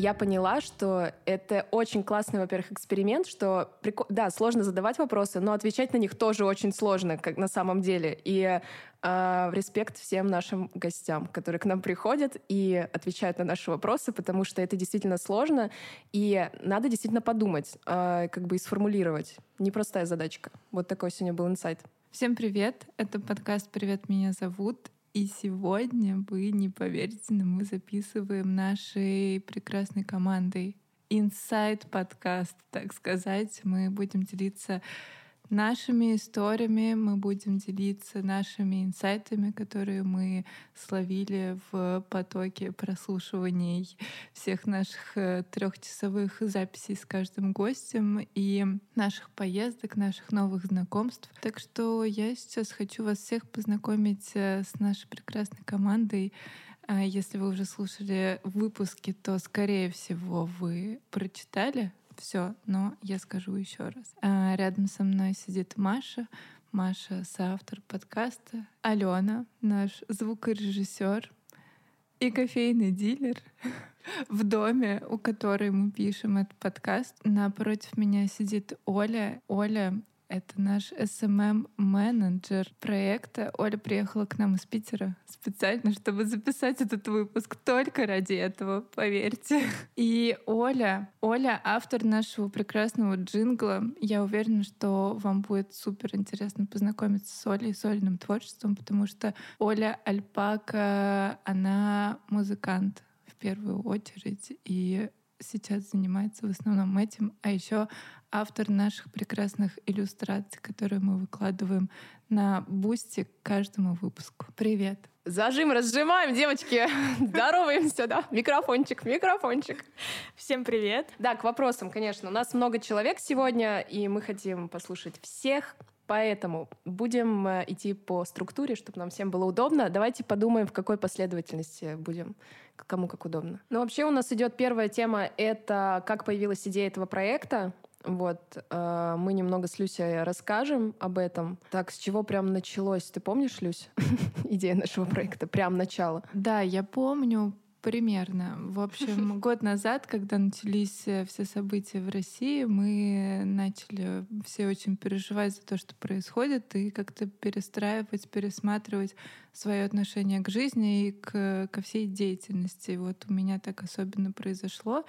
я поняла, что это очень классный, во-первых, эксперимент, что, да, сложно задавать вопросы, но отвечать на них тоже очень сложно, как на самом деле. И э, респект всем нашим гостям, которые к нам приходят и отвечают на наши вопросы, потому что это действительно сложно, и надо действительно подумать, э, как бы и сформулировать. Непростая задачка. Вот такой сегодня был инсайт. Всем привет! Это подкаст «Привет, меня зовут». И сегодня, вы не поверите, но мы записываем нашей прекрасной командой Inside подкаст, так сказать. Мы будем делиться нашими историями, мы будем делиться нашими инсайтами, которые мы словили в потоке прослушиваний всех наших э, трехчасовых записей с каждым гостем и наших поездок, наших новых знакомств. Так что я сейчас хочу вас всех познакомить э, с нашей прекрасной командой. А если вы уже слушали выпуски, то, скорее всего, вы прочитали все, но я скажу еще раз. А, рядом со мной сидит Маша. Маша — соавтор подкаста. Алена — наш звукорежиссер и кофейный дилер в доме, у которой мы пишем этот подкаст. Напротив меня сидит Оля. Оля это наш SMM-менеджер проекта. Оля приехала к нам из Питера специально, чтобы записать этот выпуск только ради этого, поверьте. И Оля, Оля автор нашего прекрасного джингла. Я уверена, что вам будет супер интересно познакомиться с Олей, с Олиным творчеством, потому что Оля Альпака, она музыкант в первую очередь. И сейчас занимается в основном этим, а еще автор наших прекрасных иллюстраций, которые мы выкладываем на бусте к каждому выпуску. Привет! Зажим разжимаем, девочки. Здороваемся, да? Микрофончик, микрофончик. Всем привет. Да, к вопросам, конечно. У нас много человек сегодня, и мы хотим послушать всех. Поэтому будем э, идти по структуре, чтобы нам всем было удобно. Давайте подумаем, в какой последовательности будем, кому как удобно. Ну, вообще у нас идет первая тема — это как появилась идея этого проекта. Вот, э, мы немного с Люсей расскажем об этом. Так, с чего прям началось? Ты помнишь, Люсь, идея нашего проекта? Прям начало. Да, я помню. Примерно. В общем, год назад, когда начались э, все события в России, мы начали все очень переживать за то, что происходит, и как-то перестраивать, пересматривать свое отношение к жизни и к, ко всей деятельности. Вот у меня так особенно произошло.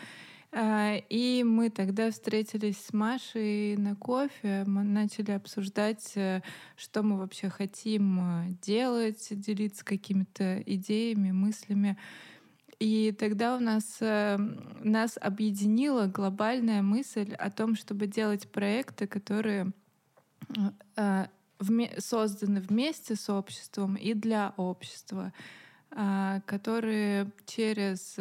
А, и мы тогда встретились с Машей на кофе, мы начали обсуждать, э, что мы вообще хотим э, делать, делиться какими-то идеями, мыслями. И тогда у нас, э, нас объединила глобальная мысль о том, чтобы делать проекты, которые э, созданы вместе с обществом и для общества, э, которые через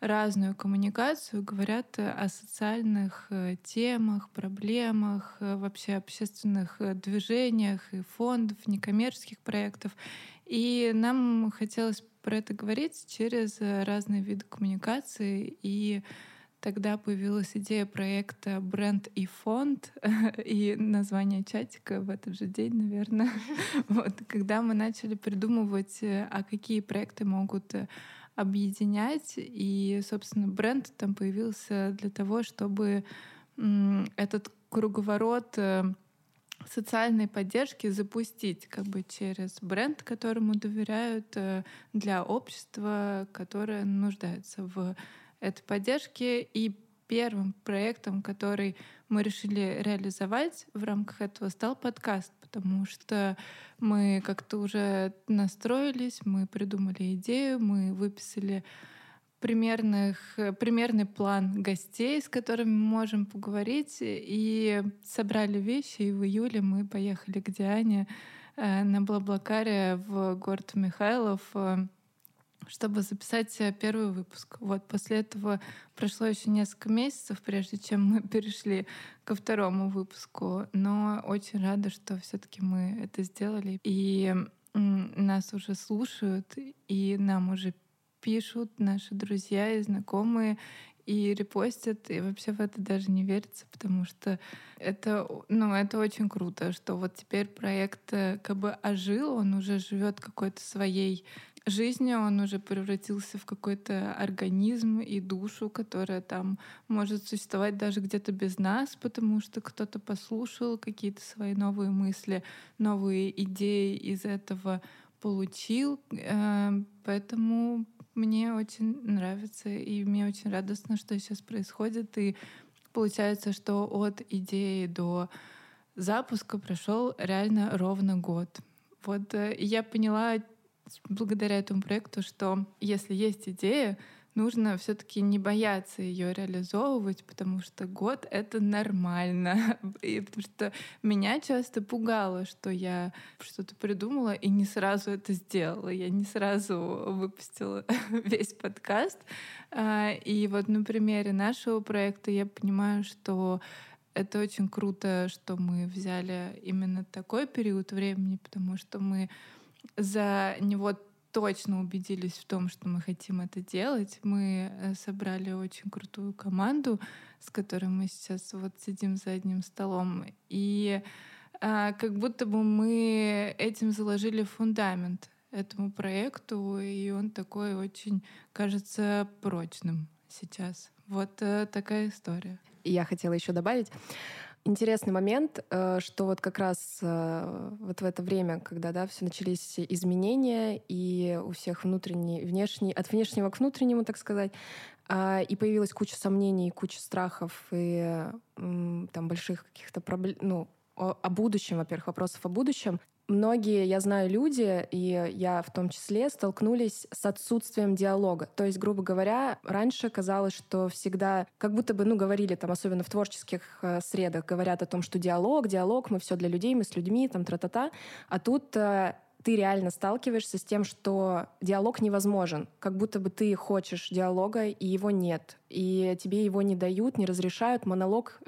разную коммуникацию говорят о социальных темах, проблемах, вообще общественных движениях и фондов, некоммерческих проектов. И нам хотелось про это говорить через э, разные виды коммуникации. И тогда появилась идея проекта «Бренд и фонд» и название чатика в этот же день, наверное. Вот, когда мы начали придумывать, э, а какие проекты могут э, объединять. И, собственно, бренд там появился для того, чтобы этот круговорот социальной поддержки запустить как бы через бренд, которому доверяют э, для общества, которое нуждается в этой поддержке. И первым проектом, который мы решили реализовать в рамках этого, стал подкаст, потому что мы как-то уже настроились, мы придумали идею, мы выписали примерных, примерный план гостей, с которыми мы можем поговорить. И собрали вещи, и в июле мы поехали к Диане э, на Блаблакаре в город Михайлов, э, чтобы записать первый выпуск. Вот после этого прошло еще несколько месяцев, прежде чем мы перешли ко второму выпуску. Но очень рада, что все-таки мы это сделали. И нас уже слушают, и нам уже пишут наши друзья и знакомые и репостят, и вообще в это даже не верится, потому что это, ну, это очень круто, что вот теперь проект э, как бы ожил, он уже живет какой-то своей жизни он уже превратился в какой-то организм и душу, которая там может существовать даже где-то без нас, потому что кто-то послушал какие-то свои новые мысли, новые идеи из этого получил. Э, поэтому мне очень нравится, и мне очень радостно, что сейчас происходит. И получается, что от идеи до запуска прошел реально ровно год. Вот э, я поняла благодаря этому проекту, что если есть идея, нужно все-таки не бояться ее реализовывать, потому что год это нормально. И потому что меня часто пугало, что я что-то придумала и не сразу это сделала. Я не сразу выпустила весь подкаст. А, и вот на примере нашего проекта я понимаю, что это очень круто, что мы взяли именно такой период времени, потому что мы за него точно убедились в том, что мы хотим это делать. Мы э, собрали очень крутую команду, с которой мы сейчас вот сидим за одним столом. И а, как будто бы мы этим заложили фундамент этому проекту, и он такой очень кажется прочным сейчас. Вот а, такая история. Я хотела еще добавить, интересный момент, э, что вот как раз э, вот в это время, когда да, все начались изменения, и у всех внутренний, внешний, от внешнего к внутреннему, так сказать, а, и появилась куча сомнений, куча страхов и там больших каких-то проблем, ну, о будущем, во-первых, вопросов о будущем многие, я знаю, люди, и я в том числе, столкнулись с отсутствием диалога. То есть, грубо говоря, раньше казалось, что всегда, как будто бы, ну, говорили там, особенно в творческих э, средах, говорят о том, что диалог, диалог, мы все для людей, мы с людьми, там, тра-та-та. А тут э, ты реально сталкиваешься с тем, что диалог невозможен. Как будто бы ты хочешь диалога, и его нет. И тебе его не дают, не разрешают. Монолог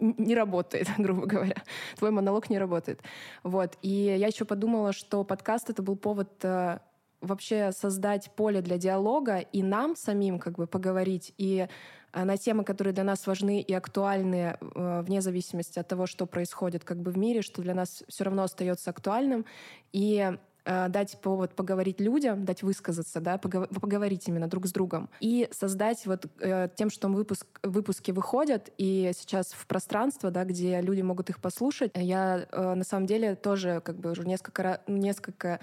не работает, грубо говоря. Твой монолог не работает. Вот. И я еще подумала, что подкаст — это был повод э, вообще создать поле для диалога и нам самим как бы поговорить и э, на темы, которые для нас важны и актуальны э, вне зависимости от того, что происходит как бы в мире, что для нас все равно остается актуальным. И дать повод поговорить людям, дать высказаться, да, поговорить именно друг с другом. И создать вот э, тем, что выпуск, выпуски выходят, и сейчас в пространство, да, где люди могут их послушать, я э, на самом деле тоже как бы уже несколько, несколько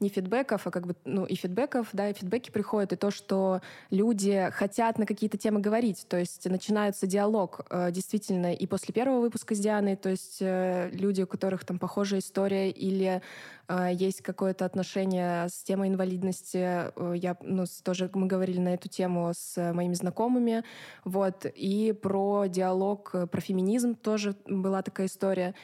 не фидбэков, а как бы, ну, и фидбэков, да, и фидбэки приходят, и то, что люди хотят на какие-то темы говорить, то есть начинается диалог э, действительно и после первого выпуска с Дианой, то есть э, люди, у которых там похожая история или э, есть какое-то отношение с темой инвалидности, я, ну, тоже мы говорили на эту тему с моими знакомыми, вот, и про диалог, про феминизм тоже была такая история.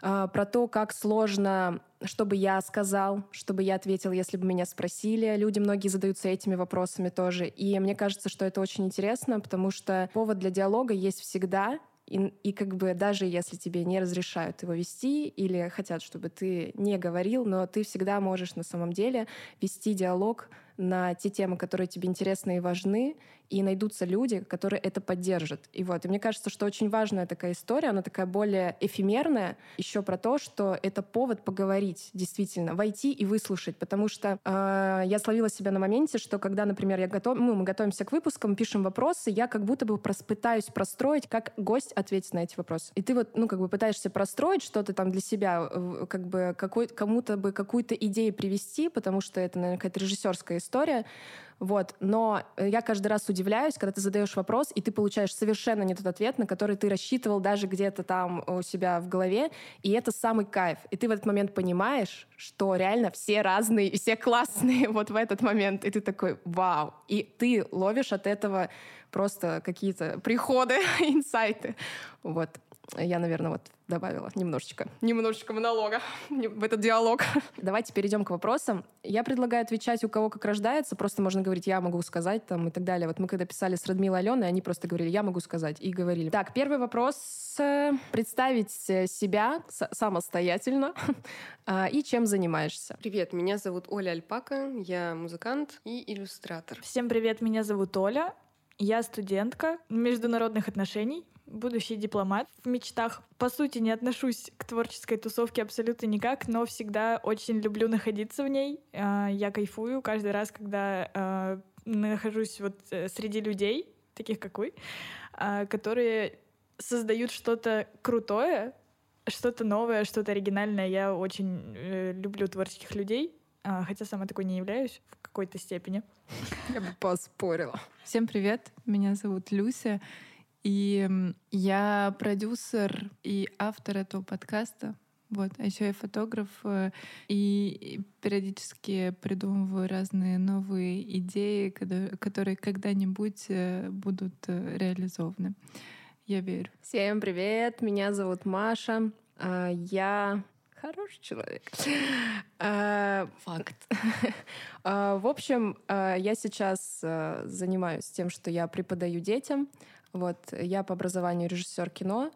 Про то, как сложно, чтобы я сказал, чтобы я ответил, если бы меня спросили. Люди многие задаются этими вопросами тоже. И мне кажется, что это очень интересно, потому что повод для диалога есть всегда, и, и как бы даже если тебе не разрешают его вести или хотят, чтобы ты не говорил, но ты всегда можешь на самом деле вести диалог на те темы, которые тебе интересны и важны, и найдутся люди, которые это поддержат. И вот, и мне кажется, что очень важная такая история, она такая более эфемерная, еще про то, что это повод поговорить, действительно, войти и выслушать, потому что э, я словила себя на моменте, что когда, например, я готов, ну, мы готовимся к выпускам, пишем вопросы, я как будто бы прос, пытаюсь простроить, как гость ответит на эти вопросы. И ты вот, ну, как бы пытаешься простроить что-то там для себя, как бы какой, кому-то бы какую-то идею привести, потому что это, наверное, какая-то режиссерская история. Вот. Но я каждый раз удивляюсь, когда ты задаешь вопрос, и ты получаешь совершенно не тот ответ, на который ты рассчитывал даже где-то там у себя в голове. И это самый кайф. И ты в этот момент понимаешь, что реально все разные и все классные вот в этот момент. И ты такой, вау. И ты ловишь от этого просто какие-то приходы, инсайты. Вот. Я, наверное, вот добавила немножечко, немножечко монолога в этот диалог. Давайте перейдем к вопросам. Я предлагаю отвечать, у кого как рождается. Просто можно говорить «я могу сказать» там и так далее. Вот мы когда писали с Радмилой Аленой, они просто говорили «я могу сказать» и говорили. Так, первый вопрос. Представить себя самостоятельно а, и чем занимаешься. Привет, меня зовут Оля Альпака, я музыкант и иллюстратор. Всем привет, меня зовут Оля, я студентка международных отношений будущий дипломат в мечтах. По сути, не отношусь к творческой тусовке абсолютно никак, но всегда очень люблю находиться в ней. А, я кайфую каждый раз, когда а, нахожусь вот э, среди людей, таких как вы, а, которые создают что-то крутое, что-то новое, что-то оригинальное. Я очень э, люблю творческих людей, хотя сама такой не являюсь в какой-то степени. Я бы поспорила. Всем привет, меня зовут Люся. И я продюсер и автор этого подкаста. Вот. А еще я фотограф э, и периодически придумываю разные новые идеи, которые когда-нибудь э, будут э, реализованы. Я верю. Всем привет, меня зовут Маша. А, я хороший человек. А, Факт. А, в общем, я сейчас занимаюсь тем, что я преподаю детям. Вот, я по образованию режиссер кино,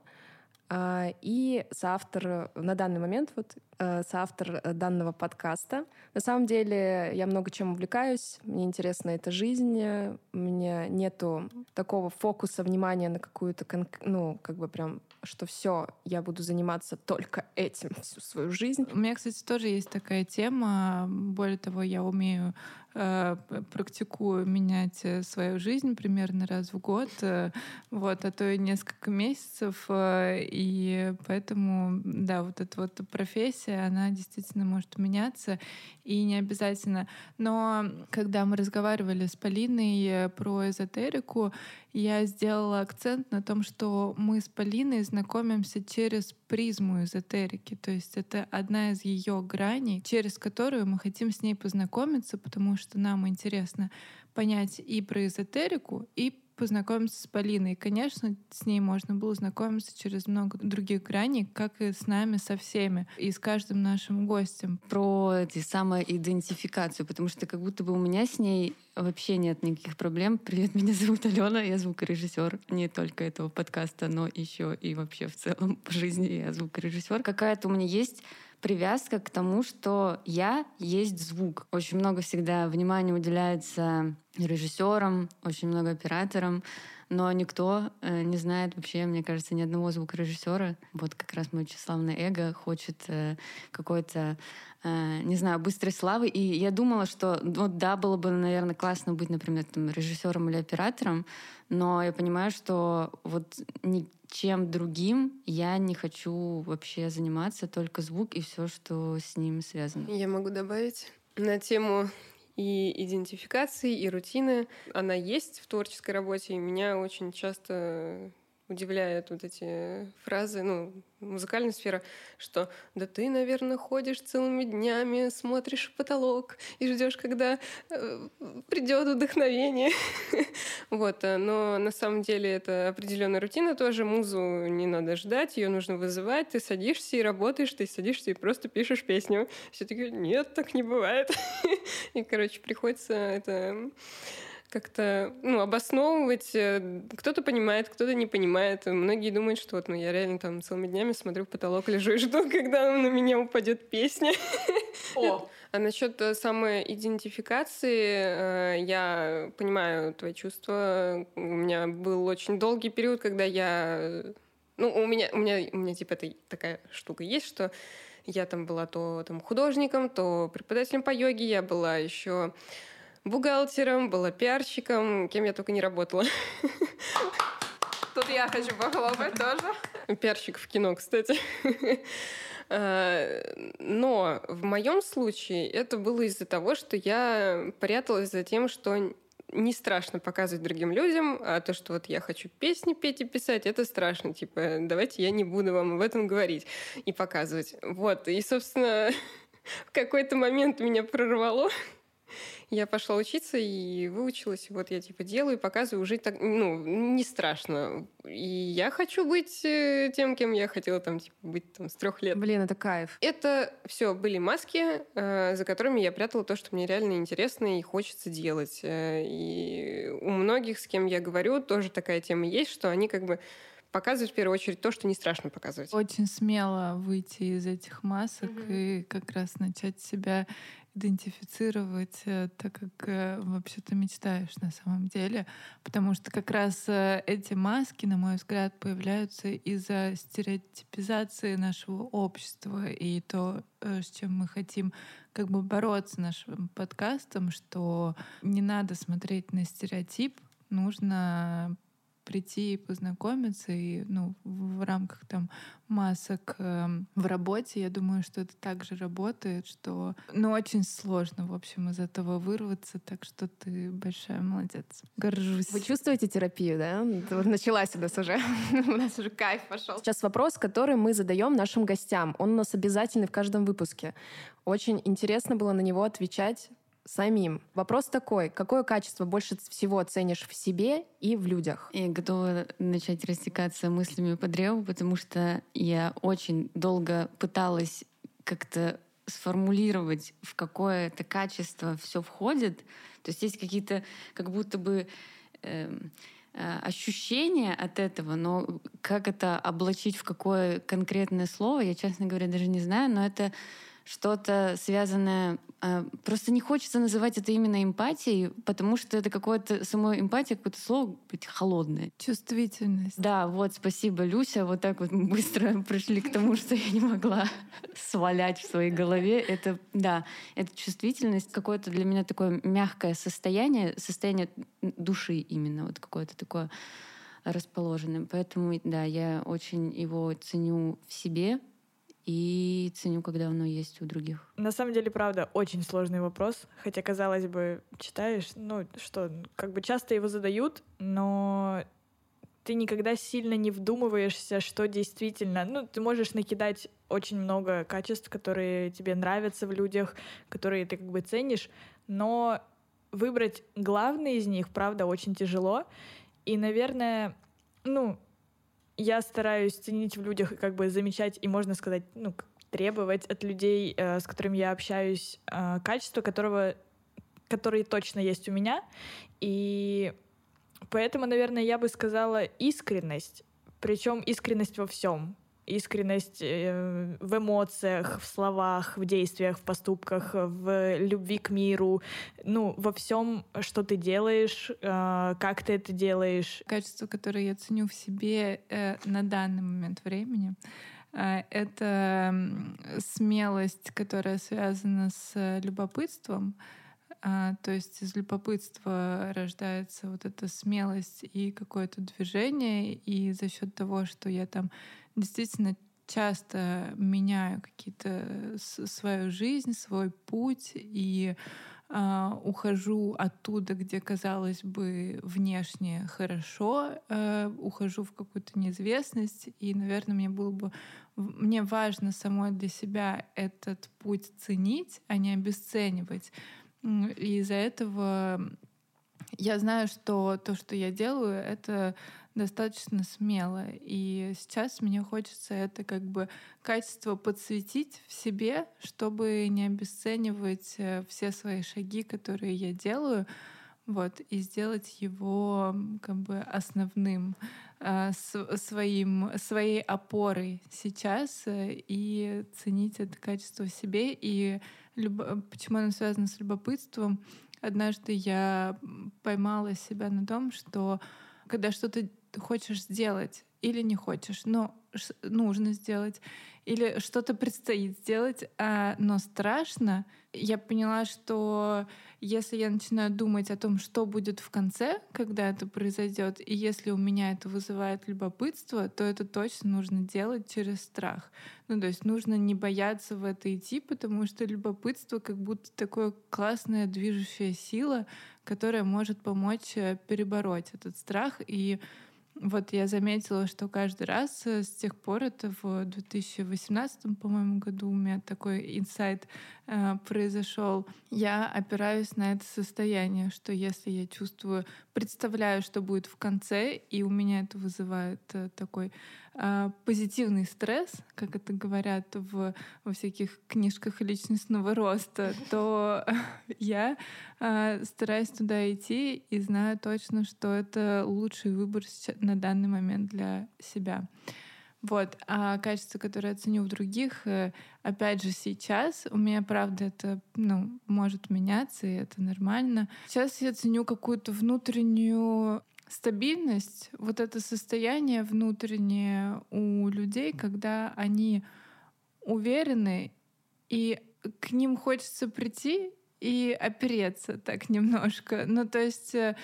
а, и соавтор на данный момент вот э, соавтор данного подкаста. На самом деле я много чем увлекаюсь, мне интересна эта жизнь, у меня нету такого фокуса внимания на какую-то, ну, как бы прям что все, я буду заниматься только этим всю свою жизнь. У меня, кстати, тоже есть такая тема. Более того, я умею Э, практикую менять э, свою жизнь примерно раз в год, э, вот, а то и несколько месяцев, и поэтому, да, вот эта вот профессия, она действительно может меняться, и не обязательно. Но когда мы разговаривали с Полиной про эзотерику, я сделала акцент на том, что мы с Полиной знакомимся через призму эзотерики. То есть это одна из ее граней, через которую мы хотим с ней познакомиться, потому что нам интересно понять и про эзотерику, и познакомиться с Полиной. И, конечно, с ней можно было знакомиться через много других граней, как и с нами, со всеми, и с каждым нашим гостем. Про эти самоидентификацию, потому что как будто бы у меня с ней вообще нет никаких проблем. Привет, меня зовут Алена, я звукорежиссер не только этого подкаста, но еще и вообще в целом по жизни я звукорежиссер. Какая-то у меня есть привязка к тому, что я есть звук. Очень много всегда внимания уделяется режиссерам, очень много операторам, но никто э, не знает вообще, мне кажется, ни одного звукорежиссера. Вот как раз мой тщеславное эго хочет э, какой-то, э, не знаю, быстрой славы. И я думала, что вот да, было бы, наверное, классно быть, например, там, режиссером или оператором, но я понимаю, что вот ничем другим я не хочу вообще заниматься, только звук и все, что с ним связано. Я могу добавить на тему и идентификации, и рутины. Она есть в творческой работе, и меня очень часто удивляют вот эти фразы, ну, музыкальная сфера, что да ты, наверное, ходишь целыми днями, смотришь в потолок и ждешь, когда э, придет вдохновение. вот, э, но на самом деле это определенная рутина тоже. Музу не надо ждать, ее нужно вызывать. Ты садишься и работаешь, ты садишься и просто пишешь песню. Все таки нет, так не бывает. и, короче, приходится это как-то ну, обосновывать. Э, кто-то понимает, кто-то не понимает. Многие думают, что вот ну, я реально там целыми днями смотрю в потолок, лежу и жду, когда на меня упадет песня. О! А насчет э, самой идентификации, э, я понимаю твои чувства. У меня был очень долгий период, когда я... Ну, у меня, у меня, у меня типа это, такая штука есть, что я там была то там, художником, то преподавателем по йоге, я была еще бухгалтером, была пиарщиком, кем я только не работала. Тут я хочу похлопать тоже. Пиарщик в кино, кстати. А, но в моем случае это было из-за того, что я пряталась за тем, что не страшно показывать другим людям, а то, что вот я хочу песни петь и писать, это страшно. Типа, давайте я не буду вам об этом говорить и показывать. Вот. И, собственно, в какой-то момент меня прорвало. Я пошла учиться и выучилась. Вот я типа делаю, показываю, уже так, ну, не страшно. И я хочу быть э, тем, кем я хотела там, типа, быть там с трех лет. Блин, это кайф. Это все были маски, э, за которыми я прятала то, что мне реально интересно и хочется делать. Э, и у многих, с кем я говорю, тоже такая тема есть, что они как бы показывать в первую очередь то, что не страшно показывать. Очень смело выйти из этих масок угу. и как раз начать себя идентифицировать э, так, как э, вообще ты мечтаешь на самом деле. Потому что как раз э, эти маски, на мой взгляд, появляются из-за стереотипизации нашего общества и то, с чем мы хотим как бы бороться нашим подкастом, что не надо смотреть на стереотип, нужно прийти и познакомиться, и ну, в рамках там масок э, в работе, я думаю, что это также работает, что ну, очень сложно, в общем, из этого вырваться, так что ты большая молодец. Горжусь. Вы чувствуете терапию, да? Началась у нас уже. у нас уже кайф пошел. Сейчас вопрос, который мы задаем нашим гостям. Он у нас обязательный в каждом выпуске. Очень интересно было на него отвечать самим. Вопрос такой, какое качество больше всего ценишь в себе и в людях? Я готова начать растекаться мыслями по древу, потому что я очень долго пыталась как-то сформулировать, в какое это качество все входит. То есть есть какие-то как будто бы э, ощущения от этого, но как это облачить в какое конкретное слово, я, честно говоря, даже не знаю, но это что-то связанное... Э, просто не хочется называть это именно эмпатией, потому что это какое-то... Само эмпатия, какое-то слово быть холодное. Чувствительность. Да, вот, спасибо, Люся. Вот так вот мы быстро пришли к тому, что я не могла свалять в своей голове. Это, да, это чувствительность, какое-то для меня такое мягкое состояние, состояние души именно, вот какое-то такое расположенное. Поэтому, да, я очень его ценю в себе, и ценю, когда оно есть у других. На самом деле, правда, очень сложный вопрос. Хотя, казалось бы, читаешь, ну что, как бы часто его задают, но ты никогда сильно не вдумываешься, что действительно... Ну, ты можешь накидать очень много качеств, которые тебе нравятся в людях, которые ты как бы ценишь, но выбрать главный из них, правда, очень тяжело. И, наверное, ну, я стараюсь ценить в людях, как бы замечать и, можно сказать, ну, требовать от людей, э, с которыми я общаюсь, э, качества, которого, которые точно есть у меня. И поэтому, наверное, я бы сказала искренность, причем искренность во всем искренность э, в эмоциях, в словах, в действиях, в поступках, в любви к миру, ну, во всем, что ты делаешь, э, как ты это делаешь. Качество, которое я ценю в себе э, на данный момент времени, это смелость, которая связана с любопытством, а, то есть из любопытства рождается вот эта смелость и какое-то движение, и за счет того, что я там действительно часто меняю какие-то свою жизнь, свой путь и Uh, ухожу оттуда, где казалось бы внешне хорошо, uh, ухожу в какую-то неизвестность, и, наверное, мне было бы мне важно самой для себя этот путь ценить, а не обесценивать. И из-за этого я знаю, что то, что я делаю, это достаточно смело. И сейчас мне хочется это как бы качество подсветить в себе, чтобы не обесценивать э, все свои шаги, которые я делаю, вот, и сделать его как бы основным э, своим, своей опорой сейчас э, и ценить это качество в себе. И любо... почему оно связано с любопытством? Однажды я поймала себя на том, что когда что-то хочешь сделать или не хочешь, но нужно сделать, или что-то предстоит сделать, а, но страшно, я поняла, что если я начинаю думать о том, что будет в конце, когда это произойдет, и если у меня это вызывает любопытство, то это точно нужно делать через страх. Ну, то есть нужно не бояться в это идти, потому что любопытство как будто такое классная движущая сила, которая может помочь э, перебороть этот страх и вот я заметила, что каждый раз э, с тех пор, это в 2018, по-моему, году у меня такой инсайт произошел, я опираюсь на это состояние, что если я чувствую, представляю, что будет в конце, и у меня это вызывает э, такой э, позитивный стресс, как это говорят в, во всяких книжках личностного роста, то я э, стараюсь туда идти и знаю точно, что это лучший выбор на данный момент для себя. Вот. А качество, которое я ценю в других, э, опять же, сейчас у меня, правда, это ну, может меняться, и это нормально. Сейчас я ценю какую-то внутреннюю стабильность, вот это состояние внутреннее у людей, когда они уверены, и к ним хочется прийти и опереться так немножко. Ну, то есть э,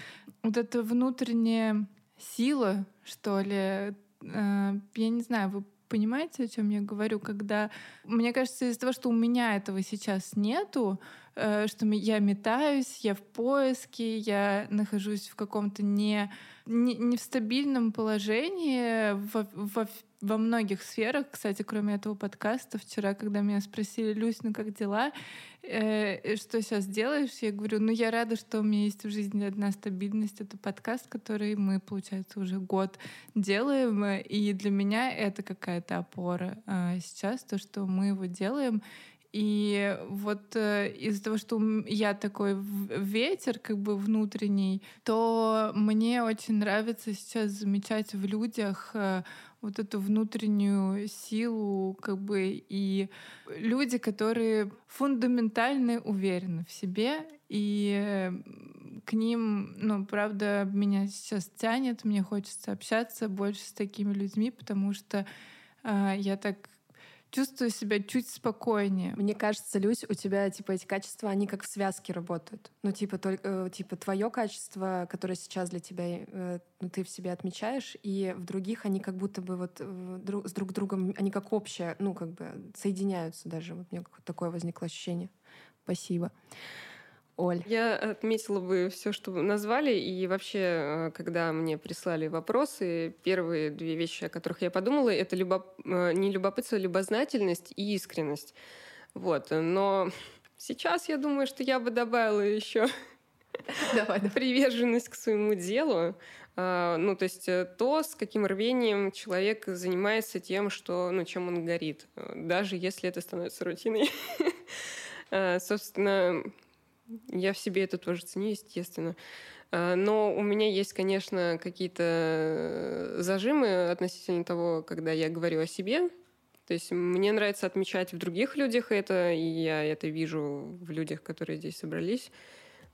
вот эта внутренняя сила, что ли, я не знаю, вы понимаете, о чем я говорю, когда мне кажется, из-за того, что у меня этого сейчас нету, э, что я метаюсь, я в поиске, я нахожусь в каком-то не, не, не в стабильном положении во, во, во многих сферах, кстати, кроме этого подкаста. Вчера, когда меня спросили, Люсь, ну как дела? Э, что сейчас делаешь? Я говорю, ну я рада, что у меня есть в жизни одна стабильность. Это подкаст, который мы, получается, уже год делаем. И для меня это какая-то опора а сейчас, то, что мы его делаем. И вот э, из-за того, что я такой ветер как бы внутренний, то мне очень нравится сейчас замечать в людях э, вот эту внутреннюю силу, как бы, и люди, которые фундаментально уверены в себе, и к ним, ну, правда, меня сейчас тянет, мне хочется общаться больше с такими людьми, потому что э, я так чувствую себя чуть спокойнее. Мне кажется, Люсь, у тебя типа эти качества, они как в связке работают. Ну, типа, только, э, типа твое качество, которое сейчас для тебя э, ну, ты в себе отмечаешь, и в других они как будто бы вот э, друг, с друг другом, они как общее, ну, как бы соединяются даже. Вот у меня такое возникло ощущение. Спасибо. Оль. Я отметила бы все, что вы назвали, и вообще, э, когда мне прислали вопросы, первые две вещи, о которых я подумала, это любоп... Э, не любопытство, любознательность и искренность. Вот, но сейчас я думаю, что я бы добавила еще Давай, да. приверженность к своему делу. А, ну, то есть э, то, с каким рвением человек занимается тем, что, ну, чем он горит, даже если это становится рутиной. Собственно, я в себе это тоже ценю, естественно. А, но у меня есть, конечно, какие-то зажимы относительно того, когда я говорю о себе. То есть мне нравится отмечать в других людях это, и я это вижу в людях, которые здесь собрались.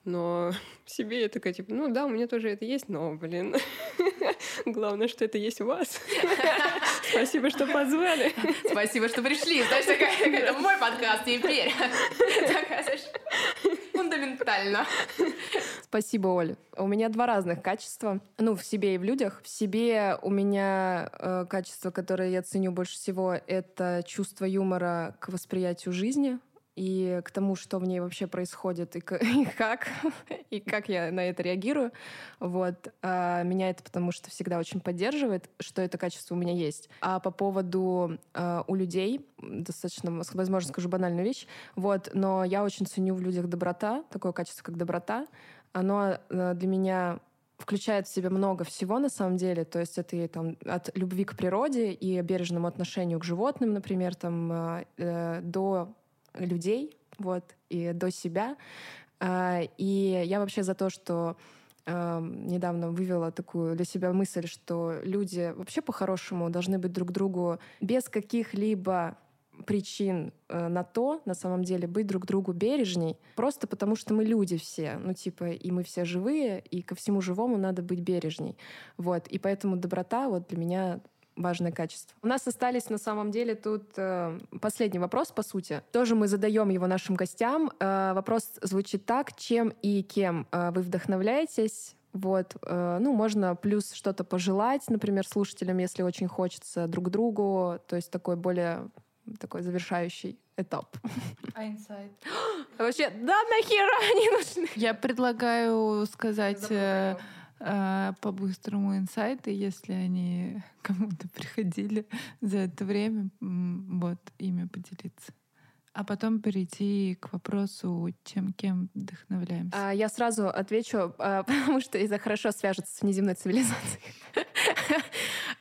Но себе я такая, типа, ну да, у меня тоже это есть, но, блин, главное, что это есть у вас. Спасибо, что позвали. Спасибо, что пришли. Знаешь, такая, это мой подкаст теперь. Фундаментально. Спасибо, Оля. У меня два разных качества. Ну, в себе и в людях. В себе у меня э, качество, которое я ценю больше всего, это чувство юмора к восприятию жизни и к тому, что в ней вообще происходит и, и как, и как я на это реагирую. Вот. А меня это потому что всегда очень поддерживает, что это качество у меня есть. А по поводу а, у людей, достаточно, возможно, скажу банальную вещь, вот, но я очень ценю в людях доброта, такое качество, как доброта. Оно а, для меня включает в себя много всего на самом деле. То есть это и там от любви к природе и бережному отношению к животным, например, там, а, э, до людей, вот, и до себя. А, и я вообще за то, что недавно вывела такую для себя мысль, что люди вообще по-хорошему должны быть друг другу без каких-либо причин э, на то, на самом деле, быть друг другу бережней, просто потому что мы люди все, ну, типа, и мы все живые, и ко всему живому надо быть бережней. Вот, и поэтому доброта вот для меня важное качество. У нас остались на самом деле тут э, последний вопрос, по сути. Тоже мы задаем его нашим гостям. Э, вопрос звучит так: чем и кем э, вы вдохновляетесь? Вот, э, ну, можно плюс что-то пожелать, например, слушателям, если очень хочется друг другу, то есть такой более такой завершающий этап. А инсайт? Вообще, да нахера они нужны? Я предлагаю сказать э, по-быстрому инсайты, если они кому-то приходили за это время, вот, ими поделиться. А потом перейти к вопросу, чем кем вдохновляемся. А, я сразу отвечу, а, потому что это хорошо свяжется с внеземной цивилизацией.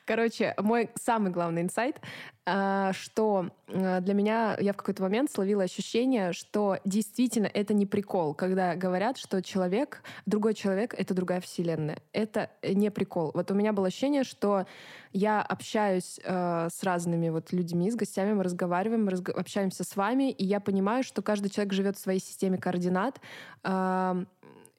Короче, мой самый главный инсайт, а, что а, для меня, я в какой-то момент словила ощущение, что действительно это не прикол, когда говорят, что человек, другой человек — это другая вселенная. Это не прикол. Вот у меня было ощущение, что я общаюсь э, с разными вот людьми, с гостями, мы разговариваем, мы общаемся с вами, и я понимаю, что каждый человек живет в своей системе координат.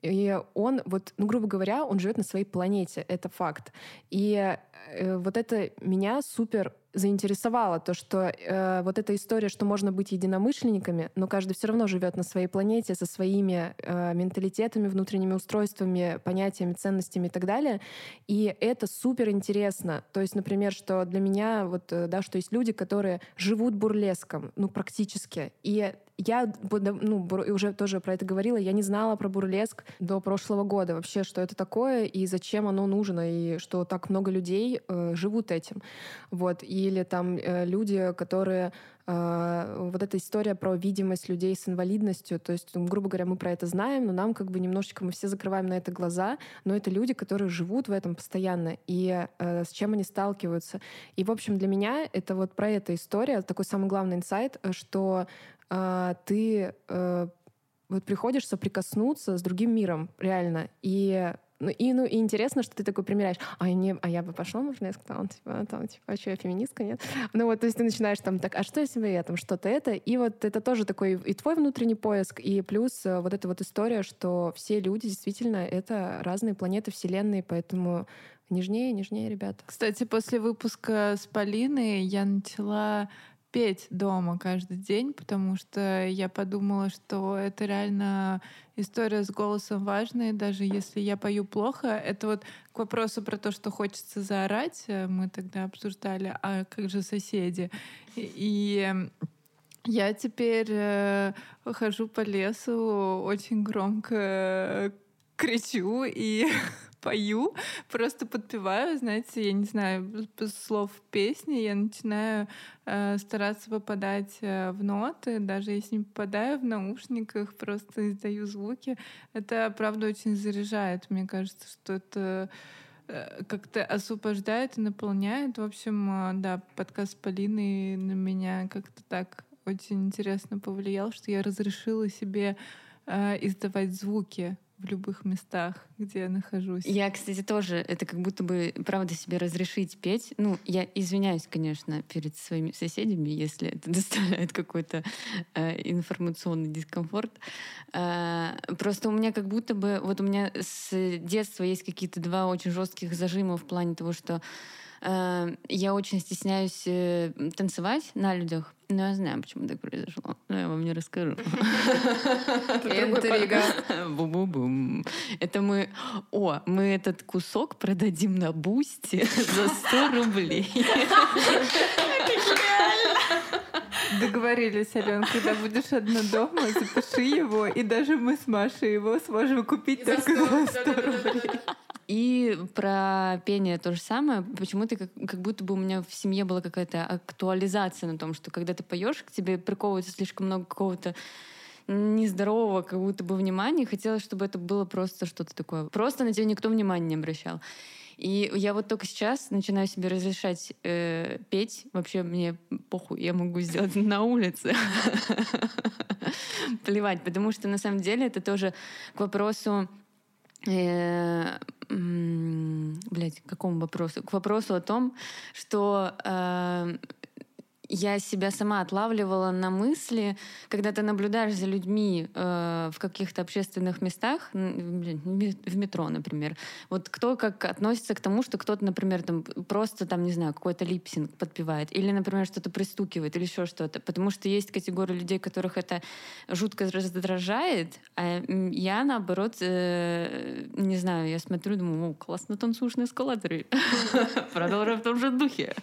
И он, вот, ну, грубо говоря, он живет на своей планете, это факт. И э, вот это меня супер заинтересовало то, что э, вот эта история, что можно быть единомышленниками, но каждый все равно живет на своей планете со своими э, менталитетами, внутренними устройствами, понятиями, ценностями и так далее. И это супер интересно. То есть, например, что для меня вот, э, да, что есть люди, которые живут бурлеском, ну, практически. И я ну, уже тоже про это говорила, я не знала про бурлеск до прошлого года вообще, что это такое и зачем оно нужно, и что так много людей э, живут этим. Вот. Или там э, люди, которые э, вот эта история про видимость людей с инвалидностью, то есть, грубо говоря, мы про это знаем, но нам как бы немножечко мы все закрываем на это глаза, но это люди, которые живут в этом постоянно, и э, с чем они сталкиваются. И, в общем, для меня это вот про эта история, такой самый главный инсайт, э, что ты э, вот приходишь соприкоснуться с другим миром, реально. И ну, и, ну, и интересно, что ты такой примеряешь, а, не, а я бы пошла, может, я сказала, типа, там, типа, а что, я феминистка, нет? Ну вот, то есть ты начинаешь там, так, а что если я там что-то это? И вот это тоже такой и твой внутренний поиск, и плюс э, вот эта вот история, что все люди действительно это разные планеты Вселенной, поэтому нежнее, нежнее, ребята. Кстати, после выпуска с Полиной я начала петь дома каждый день, потому что я подумала, что это реально история с голосом важная, даже если я пою плохо. Это вот к вопросу про то, что хочется заорать, э, мы тогда обсуждали, а как же соседи? И я теперь э, хожу по лесу, очень громко э, кричу и пою, просто подпеваю, знаете, я не знаю слов песни, я начинаю э, стараться попадать э, в ноты, даже если не попадаю в наушниках, просто издаю звуки. Это, правда, очень заряжает. Мне кажется, что это э, как-то освобождает и наполняет. В общем, э, да, подкаст Полины на меня как-то так очень интересно повлиял, что я разрешила себе э, издавать звуки в любых местах, где я нахожусь. Я, кстати, тоже это как будто бы, правда, себе разрешить петь. Ну, я извиняюсь, конечно, перед своими соседями, если это доставляет какой-то э, информационный дискомфорт. Э, просто у меня как будто бы... Вот у меня с детства есть какие-то два очень жестких зажима в плане того, что я очень стесняюсь э, танцевать на людях. Ну, я знаю, почему так произошло. Но я вам не расскажу. Интрига. Бум-бум-бум. Это мы... О, мы этот кусок продадим на Boosty за 100 рублей. Договорились, Ален, когда будешь одна дома, запиши его, и даже мы с Машей его сможем купить только за 100 рублей. И про пение то же самое. Почему-то как, как будто бы у меня в семье была какая-то актуализация на том, что когда ты поешь, к тебе приковывается слишком много какого-то нездорового как будто бы внимания. Хотелось, чтобы это было просто что-то такое. Просто на тебя никто внимания не обращал. И я вот только сейчас начинаю себе разрешать э, петь. Вообще мне похуй, я могу сделать на улице. Плевать, потому что на самом деле это тоже к вопросу э, блядь, к какому вопросу? К вопросу о том, что э, я себя сама отлавливала на мысли, когда ты наблюдаешь за людьми э, в каких-то общественных местах, в метро, например. Вот кто как относится к тому, что кто-то, например, там просто там, не знаю, какой-то липсинг подпевает, или, например, что-то пристукивает, или еще что-то. Потому что есть категория людей, которых это жутко раздражает, а я, наоборот, э, не знаю, я смотрю, думаю, о, классно танцуешь на эскалаторе. Продолжаем в том же духе.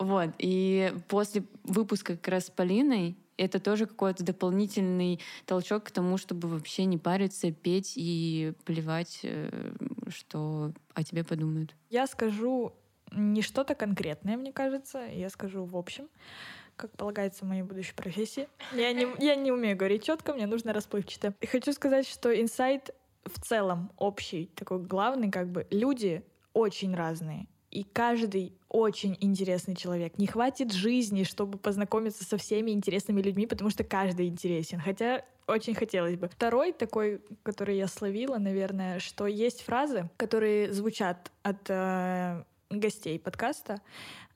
Вот. И после выпуска как раз с Полиной это тоже какой-то дополнительный толчок к тому, чтобы вообще не париться, петь и плевать, э, что о тебе подумают. Я скажу не что-то конкретное, мне кажется, я скажу в общем, как полагается в моей будущей профессии. Я не, я не умею говорить четко, мне нужно расплывчато. И хочу сказать, что инсайт в целом общий, такой главный, как бы люди очень разные и каждый очень интересный человек. Не хватит жизни, чтобы познакомиться со всеми интересными людьми, потому что каждый интересен. Хотя очень хотелось бы. Второй такой, который я словила, наверное, что есть фразы, которые звучат от э, гостей подкаста,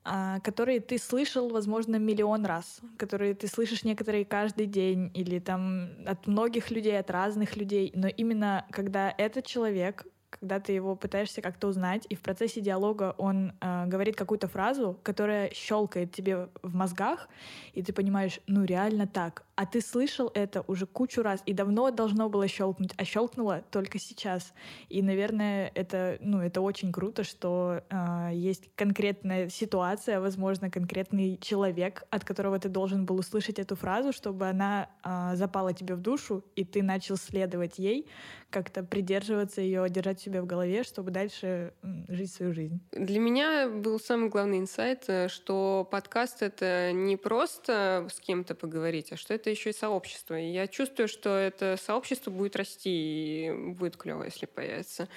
э, которые ты слышал, возможно, миллион раз, которые ты слышишь некоторые каждый день или там от многих людей, от разных людей, но именно когда этот человек когда ты его пытаешься как-то узнать, и в процессе диалога он э, говорит какую-то фразу, которая щелкает тебе в мозгах, и ты понимаешь, ну реально так. А ты слышал это уже кучу раз, и давно должно было щелкнуть, а щелкнуло только сейчас. И, наверное, это, ну, это очень круто, что э, есть конкретная ситуация, возможно, конкретный человек, от которого ты должен был услышать эту фразу, чтобы она э, запала тебе в душу, и ты начал следовать ей, как-то придерживаться ее, держать себя в голове, чтобы дальше жить свою жизнь. Для меня был самый главный инсайт, э, что подкаст — это не просто с кем-то поговорить, а что это еще и сообщество. И я чувствую, что это сообщество будет расти, и будет клево, если появятся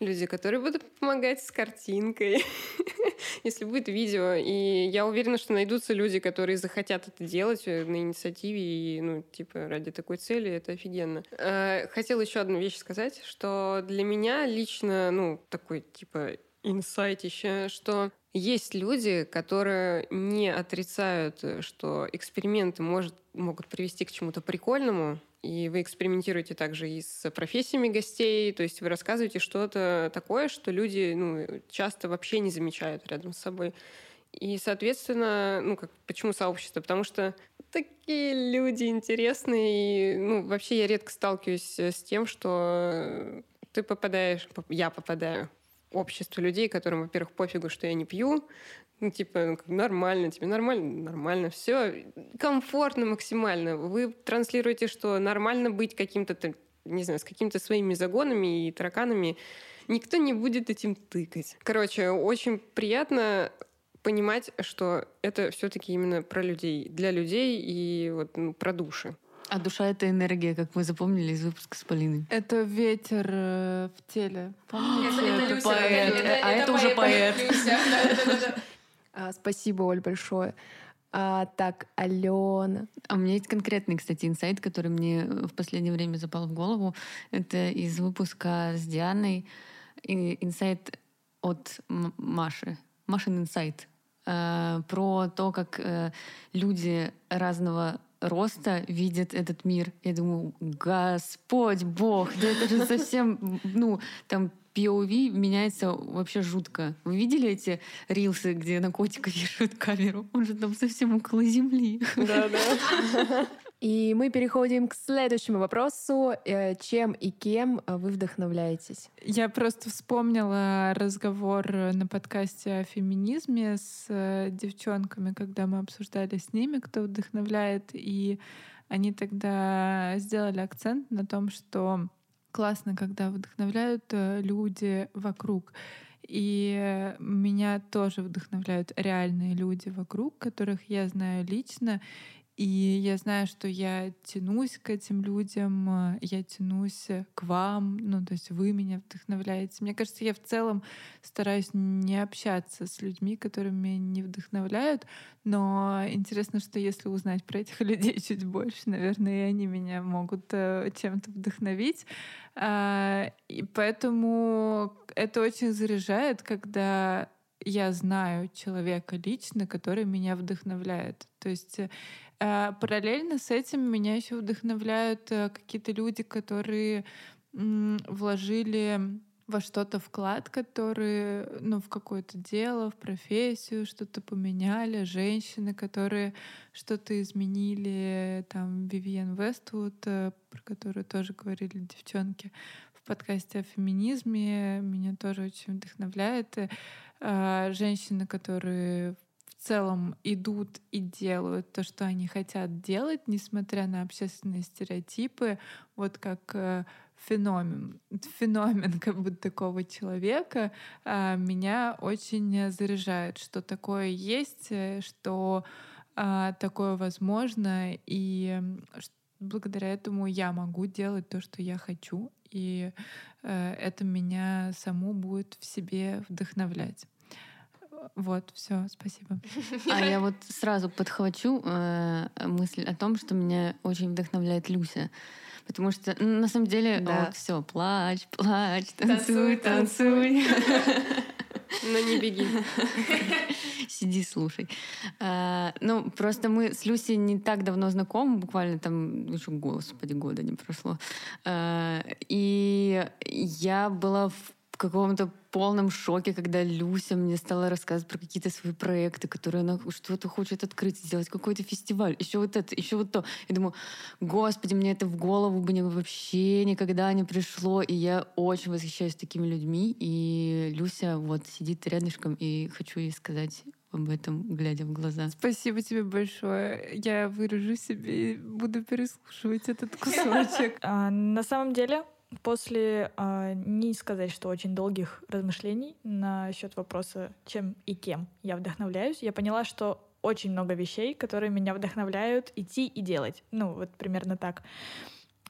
люди, которые будут помогать с картинкой, если будет видео. И я уверена, что найдутся люди, которые захотят это делать э, на инициативе и, ну, типа, ради такой цели. Это офигенно. Э, хотела еще одну вещь сказать, что для меня лично, ну, такой, типа, инсайтище, что есть люди, которые не отрицают, что эксперименты может, могут привести к чему-то прикольному, и вы экспериментируете также и с профессиями гостей, то есть вы рассказываете что-то такое, что люди ну, часто вообще не замечают рядом с собой. И, соответственно, ну, как, почему сообщество? Потому что такие люди интересные. И, ну, вообще я редко сталкиваюсь с тем, что ты попадаешь, я попадаю общество людей, которым, во-первых, пофигу, что я не пью, ну, типа, ну, нормально, тебе нормально, нормально, все комфортно максимально. Вы транслируете, что нормально быть каким-то, не знаю, с какими-то своими загонами и тараканами. Никто не будет этим тыкать. Короче, очень приятно понимать, что это все-таки именно про людей, для людей и вот ну, про души. А душа — это энергия, как мы запомнили из выпуска с Полиной. Это ветер э, в теле. Помните? Это, это, это поэт. а это, уже поэт. А, спасибо, Оль, большое. А, так, Алена. А у меня есть конкретный, кстати, инсайт, который мне в последнее время запал в голову. Это из выпуска с Дианой. Инсайт от Маши. Машин инсайт. Э, про то, как э, люди разного роста видят этот мир. Я думаю, Господь Бог, да это же совсем, ну, там POV меняется вообще жутко. Вы видели эти рилсы, где на котика вешают камеру? Он же там совсем около земли. Да, да. И мы переходим к следующему вопросу. Э, чем и кем вы вдохновляетесь? Я просто вспомнила разговор на подкасте о феминизме с э, девчонками, когда мы обсуждали с ними, кто вдохновляет. И они тогда сделали акцент на том, что классно, когда вдохновляют э, люди вокруг. И меня тоже вдохновляют реальные люди вокруг, которых я знаю лично. И я знаю, что я тянусь к этим людям, э, я тянусь к вам, ну, то есть вы меня вдохновляете. Мне кажется, я в целом стараюсь не общаться с людьми, которые меня не вдохновляют, но интересно, что если узнать про этих людей чуть больше, наверное, и они меня могут э, чем-то вдохновить. А, и поэтому это очень заряжает, когда я знаю человека лично, который меня вдохновляет. То есть э, параллельно с этим меня еще вдохновляют э, какие-то люди, которые вложили во что-то вклад, который, ну, в какое-то дело, в профессию, что-то поменяли, женщины, которые что-то изменили, там, Вивиан Вествуд, э, про которую тоже говорили девчонки в подкасте о феминизме, меня тоже очень вдохновляет. А, женщины, которые целом идут и делают то, что они хотят делать, несмотря на общественные стереотипы, вот как э, феномен, феномен как бы такого человека а, меня очень заряжает, что такое есть, э, что а, такое возможно, и благодаря этому я могу делать то, что я хочу, и э, это меня саму будет в себе вдохновлять. Вот, все, спасибо. А я вот сразу подхвачу э, мысль о том, что меня очень вдохновляет Люся. Потому что ну, на самом деле Да. вот все, плачь, плачь, танцуй, танцуй. Но не беги. Сиди, слушай. А, ну, просто мы с Люси не так давно знакомы, буквально там, еще, господи, года не прошло. А, и я была в каком-то полном шоке, когда Люся мне стала рассказывать про какие-то свои проекты, которые она что-то хочет открыть, сделать какой-то фестиваль, еще вот это, еще вот то. Я думаю, господи, мне это в голову бы не- вообще никогда не пришло, и я очень восхищаюсь такими людьми, и Люся вот сидит рядышком, и хочу ей сказать об этом, глядя в глаза. Спасибо тебе большое. Я вырежу себе и буду переслушивать этот кусочек. А, на самом деле, после а, не сказать, что очень долгих размышлений насчет вопроса, чем и кем я вдохновляюсь, я поняла, что очень много вещей, которые меня вдохновляют идти и делать. Ну, вот примерно так.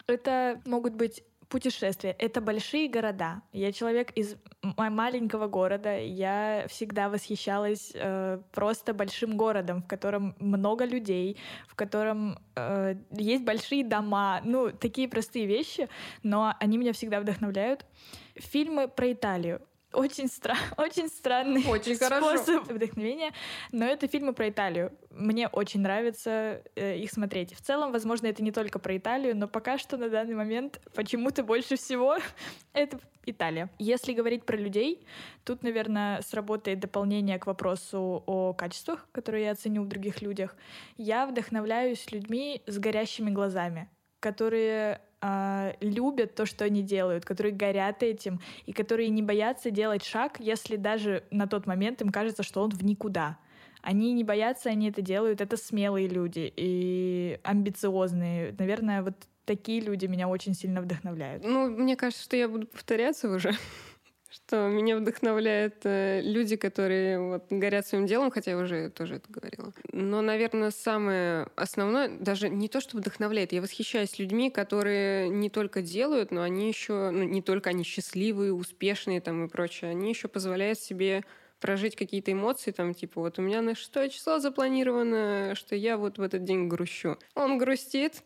Это могут быть путешествия, это большие города. Я человек из маленького города, я всегда восхищалась э, просто большим городом, в котором много людей, в котором э, есть большие дома, ну, такие простые вещи, но они меня всегда вдохновляют. Фильмы про Италию. Очень, стра- очень странный Очень хорошо. способ вдохновения, но это фильмы про Италию. Мне очень нравится э, их смотреть. В целом, возможно, это не только про Италию, но пока что на данный момент почему-то больше всего это Италия. Если говорить про людей, тут, наверное, сработает дополнение к вопросу о качествах, которые я оценю в других людях. Я вдохновляюсь людьми с горящими глазами, которые а, любят то, что они делают, которые горят этим, и которые не боятся делать шаг, если даже на тот момент им кажется, что он в никуда. Они не боятся, они это делают. Это смелые люди и амбициозные. Наверное, вот такие люди меня очень сильно вдохновляют. Ну, мне кажется, что я буду повторяться уже. Что меня вдохновляют э, люди, которые вот горят своим делом, хотя я уже тоже это говорила. Но, наверное, самое основное, даже не то, что вдохновляет, я восхищаюсь людьми, которые не только делают, но они еще, ну, не только они счастливые, успешные там и прочее, они еще позволяют себе прожить какие-то эмоции, там, типа, вот у меня на шестое число запланировано, что я вот в этот день грущу. Он грустит,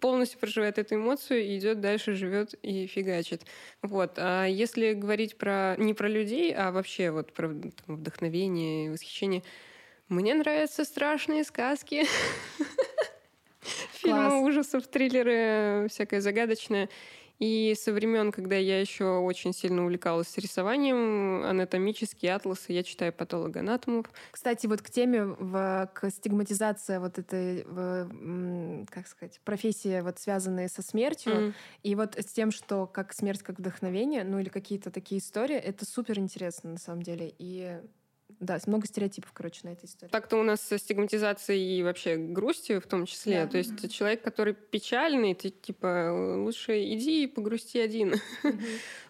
полностью проживает эту эмоцию и идет дальше, живет и фигачит. Вот. А если говорить про не про людей, а вообще вот про там, вдохновение и восхищение, мне нравятся страшные сказки. Фильмы ужасов, триллеры, всякое загадочное. И со времен, когда я еще очень сильно увлекалась рисованием, анатомические атласы, я читаю патологоанатомов. Кстати, вот к теме, в, к стигматизации вот этой, в, как сказать, профессии, вот связанные со смертью, М. и вот с тем, что как смерть как вдохновение, ну или какие-то такие истории, это супер интересно на самом деле. И да, много стереотипов, короче, на этой истории. Так-то у нас со стигматизацией и вообще грустью в том числе. Да. То есть человек, который печальный, ты типа лучше иди и погрусти один.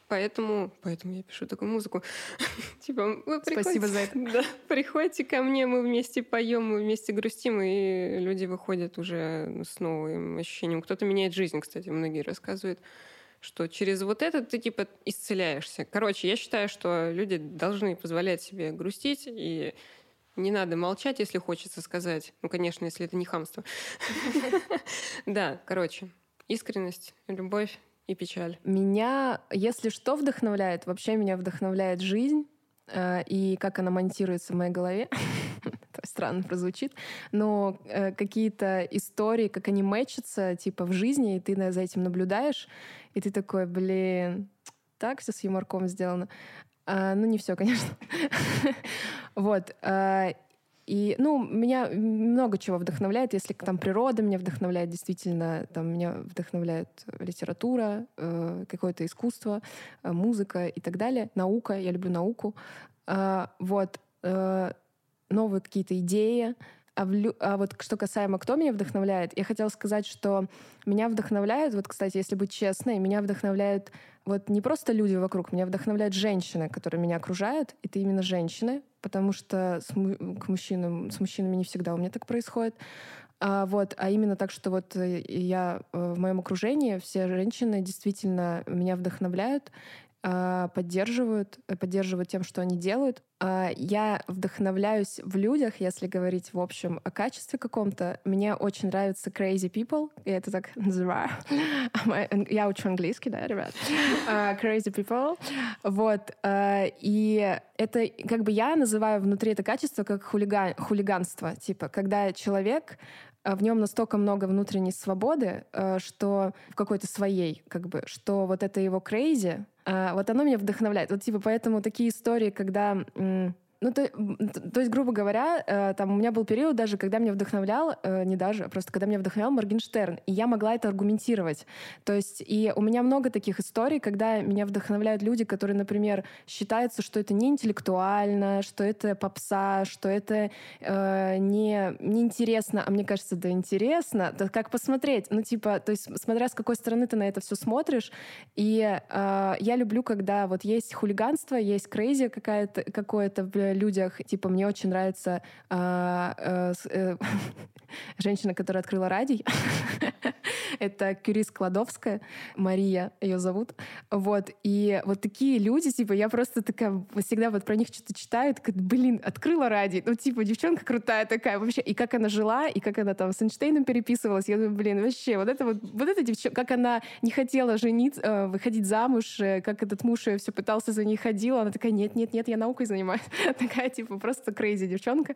Поэтому, поэтому я пишу такую музыку. Типа, вы Спасибо за это. Да, приходите ко мне, мы вместе поем, мы вместе грустим, и люди выходят уже с новым ощущением. Кто-то меняет жизнь, кстати, многие рассказывают, что через вот это ты типа исцеляешься. Короче, я считаю, что люди должны позволять себе грустить, и не надо молчать, если хочется сказать. Ну, конечно, если это не хамство. Да, короче, искренность, любовь и печаль. Меня, если что, вдохновляет, вообще меня вдохновляет жизнь и как она монтируется в моей голове. Странно прозвучит, но э, какие-то истории, как они мэчатся, типа в жизни, и ты за этим наблюдаешь, и ты такой, блин, так все с юморком сделано. А, ну, не все, конечно. Вот. а, И, ну, меня много чего вдохновляет. Если там природа меня вдохновляет, действительно, там меня вдохновляет литература, э, какое-то искусство, э, музыка и так далее. Наука, я люблю науку. А, вот. э, новые какие-то идеи. А, в а вот что касаемо кто меня вдохновляет, я хотела сказать, что меня вдохновляют, вот, кстати, если быть честной, меня вдохновляют вот не просто люди вокруг, меня вдохновляют женщины, которые меня окружают. Это именно женщины, потому что с, к мужчинам, с мужчинами не всегда у меня так происходит. А, вот, а именно так, что вот э, я э, в моем окружении все женщины действительно меня вдохновляют. А, поддерживают, э, поддерживают тем, что они делают. А, я вдохновляюсь в людях, если говорить в общем о качестве каком-то. Мне очень нравятся crazy people, я это так называю. Я учу английский, да, ребят? А, crazy people. Вот. И это как бы я называю внутри это качество как хулиган, хулиганство. Типа, когда человек в нем настолько много внутренней свободы, что в какой-то своей, как бы, что вот это его а, вот оно меня вдохновляет. Вот типа поэтому такие истории, когда ну, то, то есть, грубо говоря, э, там у меня был период даже, когда меня вдохновлял, э, не даже, а просто когда меня вдохновлял Моргенштерн, и я могла это аргументировать. То есть, и у меня много таких историй, когда меня вдохновляют люди, которые, например, считаются, что это не интеллектуально, что это попса, что это э, не, не интересно, а мне кажется, да интересно, да как посмотреть? Ну, типа, то есть, смотря с какой стороны ты на это все смотришь, и э, я люблю, когда вот есть хулиганство, есть крейзи какая-то, какое-то людях. Типа, мне очень нравится э, э, э, женщина, которая открыла радий. Это Кюри Складовская, Мария ее зовут. Вот. И вот такие люди, типа, я просто такая всегда вот про них что-то читаю, такая, блин, открыла ради. Ну, типа, девчонка крутая такая вообще. И как она жила, и как она там с Эйнштейном переписывалась. Я думаю, блин, вообще, вот это вот, вот эта девчонка, как она не хотела жениться, э, выходить замуж, э, как этот муж ее все пытался за ней ходил. Она такая, нет, нет, нет, я наукой занимаюсь. такая, типа, просто крейзи девчонка.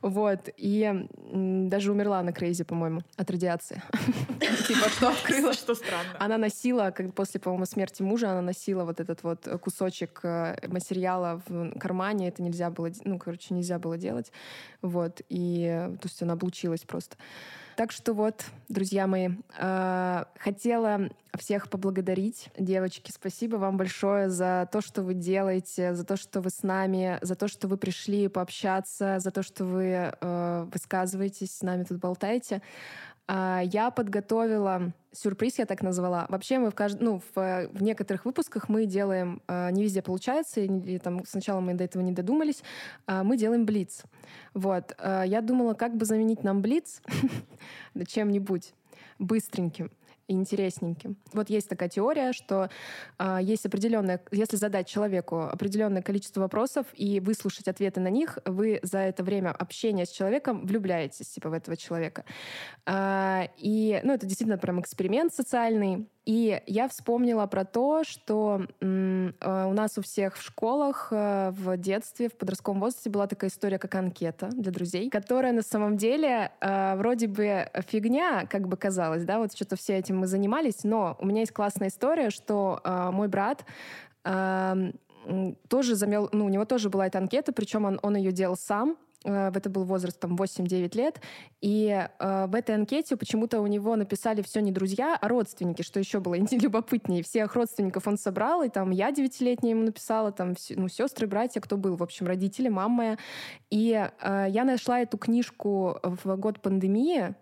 Вот. И даже умерла на крейзи, по-моему, от радиации. Типа, что открыла. Что странно. Она носила, как после, по-моему, смерти мужа, она носила вот этот вот кусочек э, материала в кармане. Это нельзя было, ну, короче, нельзя было делать. Вот. И, то есть она облучилась просто. Так что вот, друзья мои, э, хотела всех поблагодарить. Девочки, спасибо вам большое за то, что вы делаете, за то, что вы с нами, за то, что вы пришли пообщаться, за то, что вы э, высказываетесь, с нами тут болтаете. А, я подготовила сюрприз, я так назвала. Вообще мы в, кажд... ну, в, в некоторых выпусках мы делаем, а, не везде получается, и, там сначала мы до этого не додумались, а, мы делаем блиц. Вот. Я думала, как бы заменить нам блиц чем-нибудь быстреньким интересненьким. Вот есть такая теория, что э, есть определенное, если задать человеку определенное количество вопросов и выслушать ответы на них, вы за это время общения с человеком влюбляетесь типа в этого человека. Э, и, ну, это действительно прям эксперимент социальный. И я вспомнила про то, что э, у нас у всех в школах э, в детстве, в подростковом возрасте была такая история, как анкета для друзей, которая на самом деле э, вроде бы фигня, как бы казалось, да, вот что-то все этим мы занимались, но у меня есть классная история, что э, мой брат э, тоже замел, ну, у него тоже была эта анкета, причем он, он ее делал сам, Э, это был возраст там 8-9 лет, и э, в этой анкете почему-то у него написали все не друзья, а родственники, что еще было любопытнее. Всех родственников он собрал, и там я 9-летняя ему написала, там ну, сестры, братья, кто был, в общем, родители, мама моя. И э, я нашла эту книжку в год пандемии,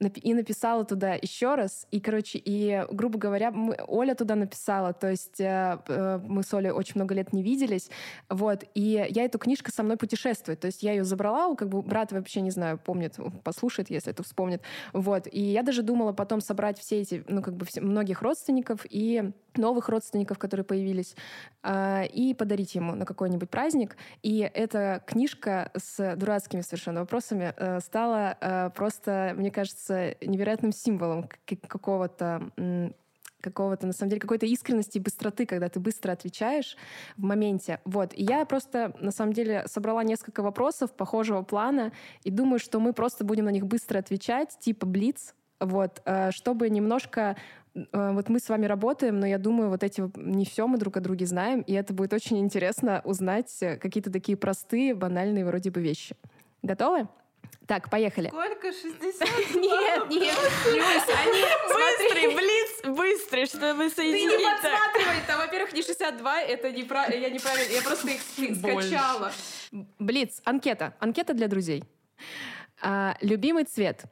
и написала туда еще раз. И, короче, и, грубо говоря, мы, Оля туда написала. То есть э, э, мы с Олей очень много лет не виделись. Вот. И я эту книжку со мной путешествует. То есть я ее забрала, как бы брат вообще, не знаю, помнит, послушает, если это вспомнит. Вот. И я даже думала потом собрать все эти, ну, как бы все, многих родственников и новых родственников, которые появились, а, и подарить ему на какой-нибудь праздник. И эта книжка с дурацкими совершенно вопросами э, стала э, просто, мне кажется, невероятным символом какого-то какого-то, на самом деле, какой-то искренности и быстроты, когда ты быстро отвечаешь в моменте. Вот. И я просто, на самом деле, собрала несколько вопросов похожего плана и думаю, что мы просто будем на них быстро отвечать, типа блиц, вот, э, чтобы немножко вот мы с вами работаем, но я думаю, вот эти не все мы друг о друге знаем, и это будет очень интересно узнать э, какие-то такие простые, банальные вроде бы вещи. Готовы? Так, поехали. Сколько? 60? Нет, нет, Люсь, они... Быстрый, блиц, быстрый, чтобы соединить. Ты не подсматривай, там, во-первых, не 62, это неправильно, я неправильно, я просто их скачала. Блиц, анкета, анкета для друзей. А, любимый цвет.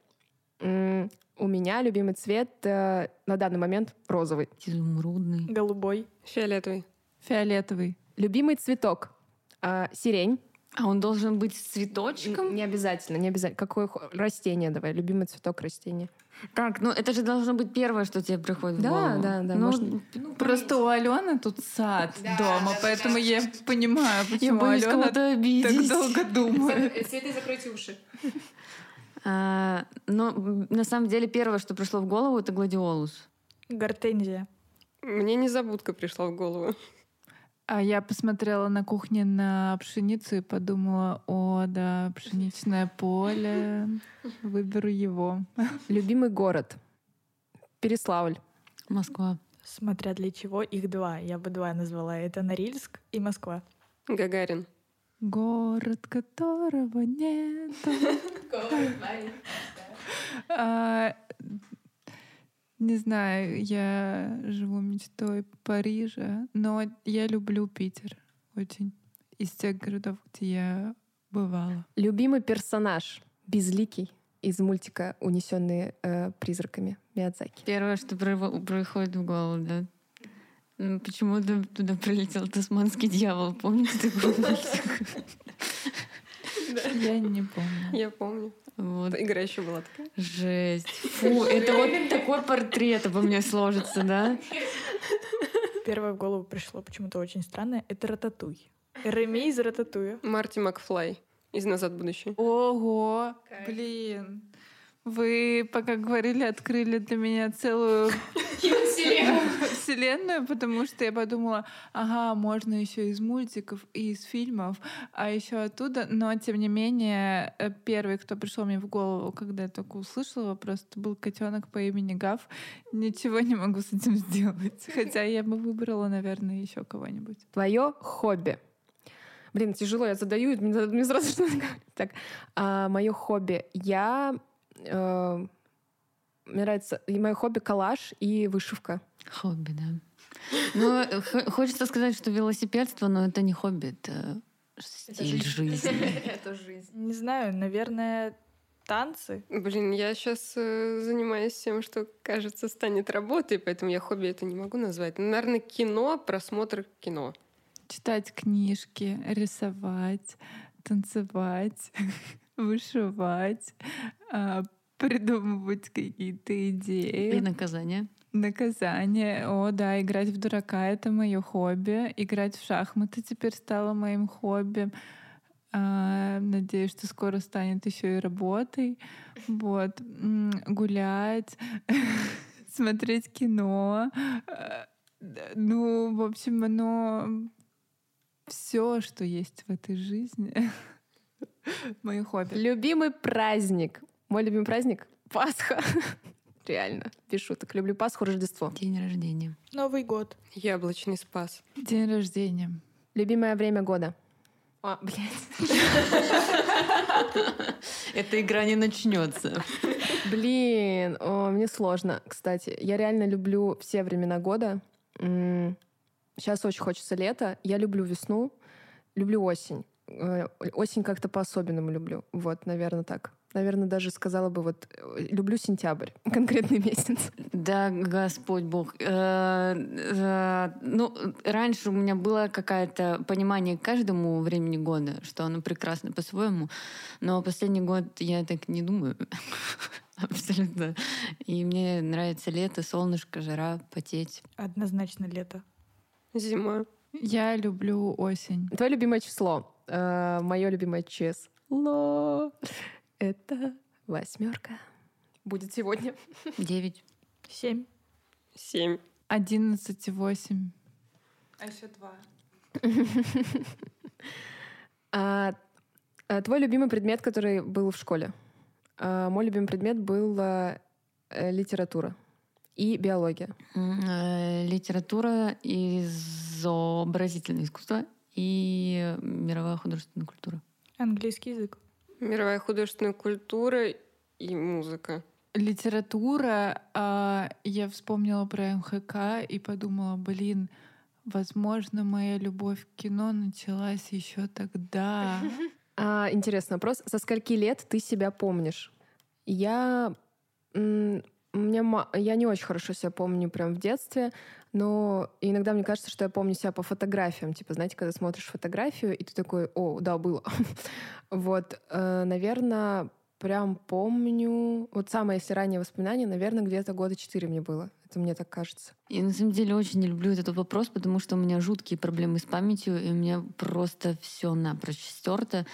У меня любимый цвет э, на данный момент розовый. Изумрудный. Голубой. Фиолетовый. Фиолетовый. Любимый цветок. Э, сирень. А он должен быть с цветочком? Не обязательно, не обязательно. Какое растение давай? Любимый цветок растения. Как? Ну, это же должно быть первое, что тебе приходит в Да, голову. да, да, Ну, можно- Просто у Алены тут сад дома, поэтому я понимаю, я почему боюсь Алена так долго думает. Цветы закройте уши. А, но м, на самом деле первое, что пришло в голову, это гладиолус. Гортензия. Мне незабудка пришла в голову. А я посмотрела на кухне на пшеницу и подумала, о, да, пшеничное поле, выберу его. Любимый город. Переславль. Москва. Смотря для чего, их два. Я бы два назвала. Это Норильск и Москва. Гагарин. Город, которого нету. А, Не знаю, я живу мечтой Парижа, но я люблю Питер очень. Из тех городов, где я бывала. Любимый персонаж. Безликий. Из мультика «Унесенные э, призраками» Миядзаки. Первое, что приходит в голову, да. М, Почему-то туда прилетел тасманский дьявол. Помните такой мультик? Я не помню. Я помню. Вот. Игра еще была такая. Жесть. Фу, это вот такой портрет обо мне сложится, да? Первое в голову пришло почему-то очень странное. Это Рататуй. Реми из Рататуя. Марти Макфлай из «Назад в будущее». Ого, блин. Вы, пока говорили, открыли для меня целую вселенную, потому что я подумала, ага, можно еще из мультиков и из фильмов, а еще оттуда. Но, тем не менее, э, первый, кто пришел мне в голову, когда я только услышала вопрос, это был котенок по имени Гав. Ничего не могу с этим сделать. Хотя я бы выбрала, наверное, еще кого-нибудь. Твое хобби. Блин, тяжело, я задаю, мне, сразу что-то. Так, мое хобби. Я... э, мне нравится... И мое хобби — коллаж и вышивка. Хобби, да. Ну, э, хочется сказать, что велосипедство, но это не хобби, это стиль жизни. Это жизнь. Не знаю, наверное, танцы. Блин, я сейчас занимаюсь тем, что, кажется, станет работой, поэтому я хобби это не могу назвать. Ну, наверное, кино, просмотр кино. Читать книжки, рисовать, танцевать, вышивать, а, придумывать какие-то И идеи. наказание. Наказание. О, да, играть в дурака — это мое хобби. Играть в шахматы теперь стало моим хобби. А, надеюсь, что скоро станет еще и работой. Вот. Гулять, смотреть кино. Ну, в общем, оно все, что есть в этой жизни. Мое хобби. Любимый праздник. Мой любимый праздник — Пасха. Реально, без шуток. Люблю Пасху, Рождество. День рождения. Новый год. Яблочный спас. День рождения. Любимое время года. А, блядь. Эта игра не начнется. Блин, о, мне сложно, кстати. Я реально люблю все времена года. Сейчас очень хочется лета. Я люблю весну, люблю осень. Э, Осень как-то по-особенному люблю. Вот, наверное, так. Наверное, даже сказала бы вот э, люблю сентябрь, конкретный месяц. Да, Господь Бог. Э, э, Ну, раньше у меня было какое-то понимание каждому времени года, что оно прекрасно по-своему, но последний год я так не думаю. Абсолютно. И мне нравится лето, солнышко, жара, потеть. Однозначно лето. Зима. Я люблю осень. Твое любимое число? Мое любимое число — это восьмерка. Будет сегодня. Девять. Семь. Семь. Одиннадцать и восемь. А еще два. А, а, твой любимый предмет, который был в школе? А, мой любимый предмет был а, э, литература и биология. Э, Литература, изобразительное искусство и мировая художественная культура. Английский язык. Мировая художественная культура и музыка. Литература. а, я вспомнила про МХК и подумала, блин, возможно, моя любовь к кино началась еще тогда. А, интересный вопрос. Со скольки лет ты себя помнишь? Я м, Мне я не очень хорошо себя помню прям в детстве, но иногда мне кажется, что я помню себя по фотографиям. Типа, знаете, когда смотришь фотографию, и ты такой, о, да, было. вот, э, наверное, прям помню... Вот самое, если раннее воспоминание, наверное, где-то года четыре мне было. Это мне так кажется. Я на самом деле очень не люблю этот вопрос, потому что у меня жуткие проблемы с памятью, и у меня просто все напрочь стерто.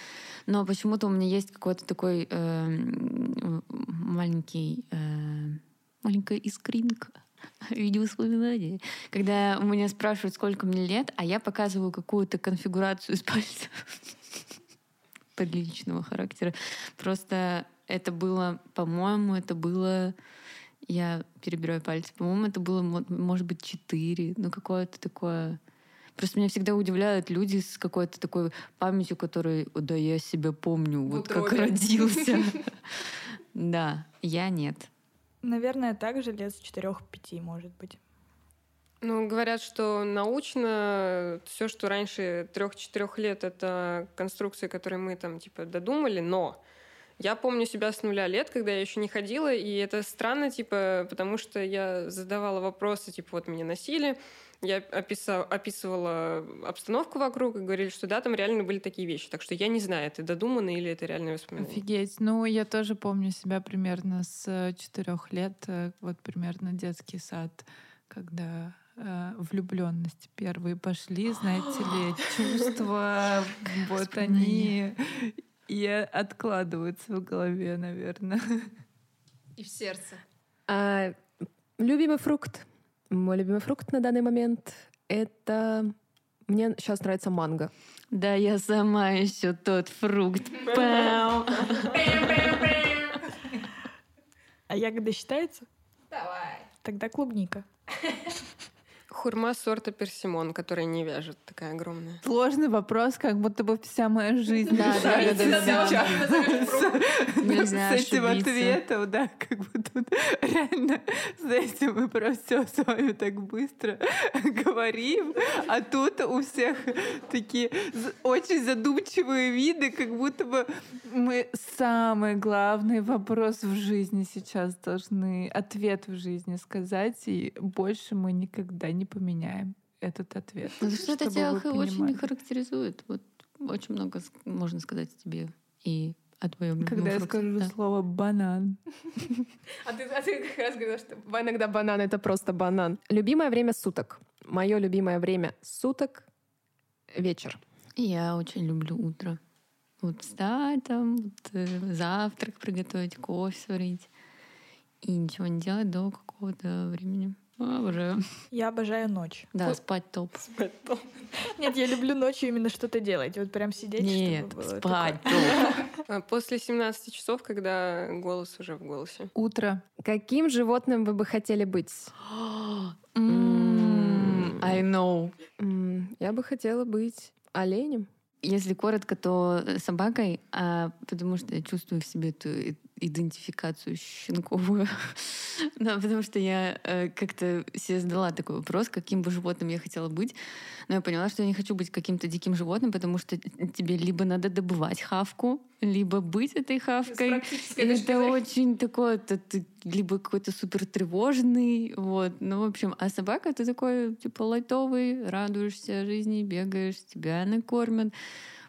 Но почему-то у меня есть какой-то такой э, маленький, э, маленькая искринка в виде воспоминаний. Когда у меня спрашивают, сколько мне лет, а я показываю какую-то конфигурацию из пальцев приличного характера. Просто это было, по-моему, это было я перебираю пальцы. По-моему, это было, может быть, четыре. Ну, какое-то такое... Просто меня всегда удивляют люди с какой-то такой памятью, который, да, я себя помню, вот как родился. Да, я нет. Наверное, также лет с четырех-пяти, может быть. Ну, говорят, что научно все, что раньше трех-четырех лет, это конструкции, которые мы там типа додумали, но я помню себя с нуля лет, когда я еще не ходила, и это странно, типа, потому что я задавала вопросы, типа, вот меня носили, я описал, описывала обстановку вокруг и говорили, что да, там реально были такие вещи. Так что я не знаю, это додумано или это реальное воспоминание. Офигеть. Ну, я тоже помню себя примерно с четырех лет, э, вот примерно детский сад, когда э, влюбленности первые пошли, знаете ли, чувства, вот они и откладываются в голове, наверное. И в сердце. А, любимый фрукт. Мой любимый фрукт на данный момент — это... Мне сейчас нравится манго. Да, я сама еще тот фрукт. А ягода считается? Давай. Тогда клубника. Хурма сорта персимон, которая не вяжет, такая огромная. Сложный вопрос, как будто бы вся моя жизнь. Да, да, да, да. С этим ответом, да, как бы тут реально с этим мы про все с вами так быстро говорим, а тут у всех такие очень задумчивые виды, как будто бы мы самый главный вопрос в жизни сейчас должны, ответ в жизни сказать, и больше мы никогда не поменяем этот ответ. Ну, что это тебя очень не характеризует. Вот очень много можно сказать тебе и о твоем Когда я скажу да. слово банан. А ты, а ты как раз говорила, что иногда банан это просто банан. Любимое время суток. Мое любимое время суток вечер. Я очень люблю утро. Вот встать там, вот, э, завтрак приготовить, кофе сварить. И ничего не делать до какого-то времени. Обожаю. Я обожаю ночь. Да, спать топ. Спать топ. Нет, я люблю ночью именно что-то делать. Вот прям сидеть, Нет, чтобы было спать топ. После 17 часов, когда голос уже в голосе. Утро. Каким животным вы бы хотели быть? I know. Я бы хотела быть оленем. Если коротко, то собакой, а потому что я чувствую в себе эту идентификацию щенковую. да, потому что я э, как-то себе задала такой вопрос, каким бы животным я хотела быть. Но я поняла, что я не хочу быть каким-то диким животным, потому что тебе либо надо добывать хавку, либо быть этой хавкой. И это очень такое, это ты либо какой-то супер тревожный, вот. Ну, в общем, а собака ты такой, типа, лайтовый, радуешься жизни, бегаешь, тебя накормят,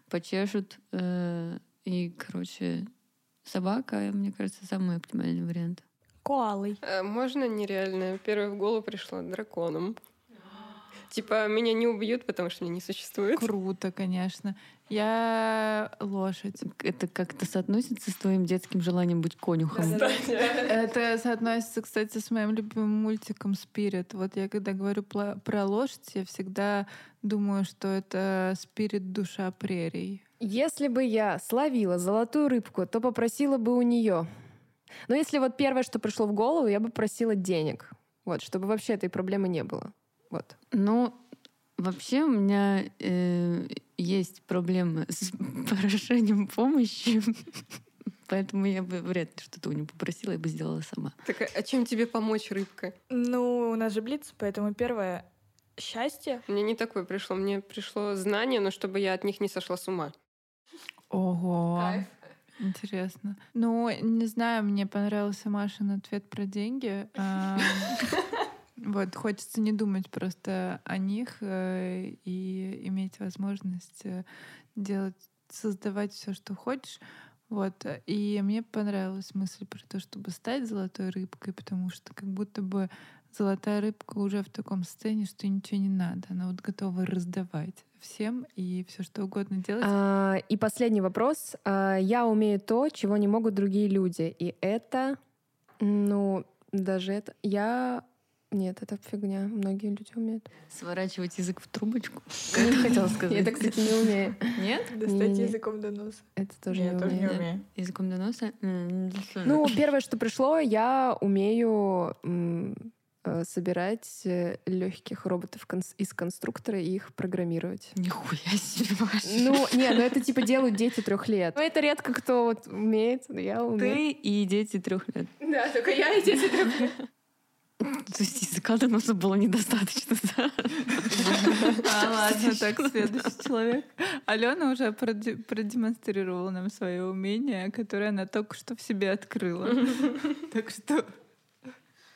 почешут. э, И, короче, собака, мне кажется, самый оптимальный вариант. Коалой. А Можно нереально? Первое в голову пришло драконом. Типа, меня не убьют, потому что меня не существует. Круто, конечно. Я лошадь. Это как-то соотносится с твоим детским желанием быть конюхом? Это соотносится, кстати, с моим любимым мультиком «Спирит». Вот я когда говорю пла- про лошадь, я всегда думаю, что это спирит душа прерий. Если бы я словила золотую рыбку, то попросила бы у нее. Но если вот первое, что пришло в голову, я бы просила денег. Вот, чтобы вообще этой проблемы не было. Вот. Ну, вообще у меня э, есть проблемы с прошением помощи. Поэтому я бы вряд ли что-то у нее попросила, я бы сделала сама. Так, а чем тебе помочь, рыбка? Ну, у нас же блиц, поэтому первое — счастье. Мне не такое пришло. Мне пришло знание, но чтобы я от них не сошла с ума. Ого. Интересно. Ну, не знаю, мне понравился Машин ответ про деньги. А, вот, хочется не думать просто о них э, и иметь возможность э, делать, создавать все, что хочешь. Вот. И мне понравилась мысль про то, чтобы стать золотой рыбкой, потому что как будто бы золотая рыбка уже в таком состоянии, что ничего не надо. Она вот готова раздавать всем и все что угодно делать. А, и последний вопрос. А, я умею то, чего не могут другие люди. И это, ну, даже это... Я нет, это фигня. Многие люди умеют. Сворачивать язык в трубочку. Ты хотела сказать? Я это, кстати, не умею. Нет? Достать языком до носа. Это тоже не умею. не умею. Языком до носа? Ну, первое, что пришло, я умею собирать э, легких роботов из конструктора и их программировать. Нихуя себе, Маша. Ну, не, ну это типа делают дети трех лет. Ну, это редко кто вот умеет, но я умею. Ты и дети трех лет. Да, только я и дети трех лет. То есть языка до носа было недостаточно, да? А, ладно, так, следующий человек. Алена уже продемонстрировала нам свое умение, которое она только что в себе открыла. Так что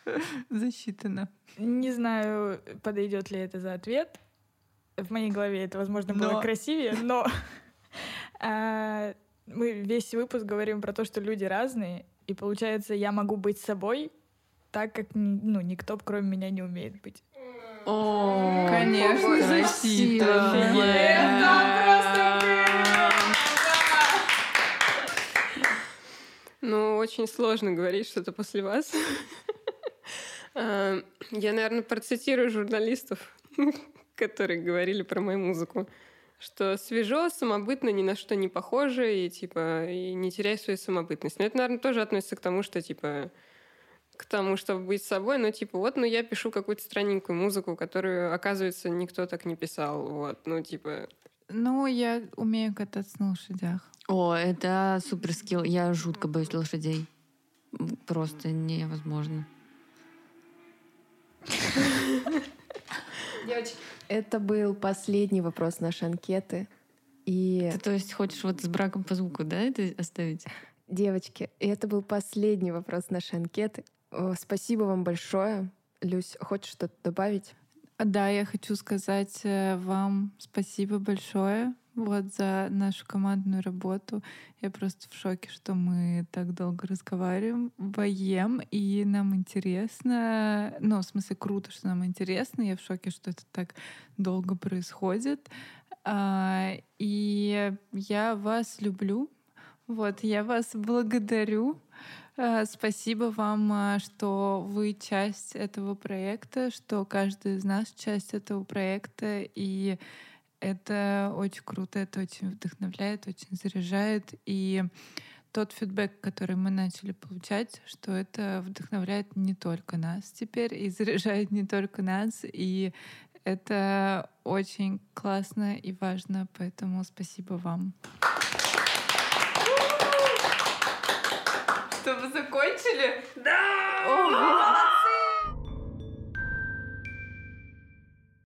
засчитано. Не знаю, подойдет ли это за ответ. В моей голове это, возможно, было но... красивее, но а, мы весь выпуск говорим про то, что люди разные, и получается, я могу быть собой, так как ну, никто, кроме меня, не умеет быть. О, конечно, защита. Ну, очень сложно говорить что-то после вас. А, я, наверное, процитирую журналистов, которые говорили про мою музыку, что свежо, самобытно, ни на что не похоже, и, типа, и не теряй свою самобытность. Но это, наверное, тоже относится к тому, что, типа, к тому, чтобы быть собой, но типа вот, ну я пишу какую-то странненькую музыку, которую, оказывается, никто так не писал, вот, ну типа... Ну, я умею кататься на лошадях. О, это супер скилл. Я жутко боюсь лошадей. Просто невозможно. Девочки, это был последний вопрос нашей анкеты. И... Ты, то есть, хочешь вот с браком по звуку, да, это оставить? Девочки, это был последний вопрос нашей анкеты. Спасибо вам большое. Люсь, хочешь что-то добавить? Да, я хочу сказать э, вам спасибо большое вот за нашу командную работу. Я просто в шоке, что мы так долго разговариваем, воем, и нам интересно. Ну, в смысле, круто, что нам интересно. Я в шоке, что это так долго происходит. А, и я вас люблю. Вот, я вас благодарю. Э, спасибо вам, э, что вы часть этого проекта, что каждый из нас часть этого проекта. И это очень круто, это очень вдохновляет, очень заряжает. И тот фидбэк, который мы начали получать, что это вдохновляет не только нас теперь и заряжает не только нас. И это очень классно и важно, поэтому спасибо вам. Чтобы закончили? Да!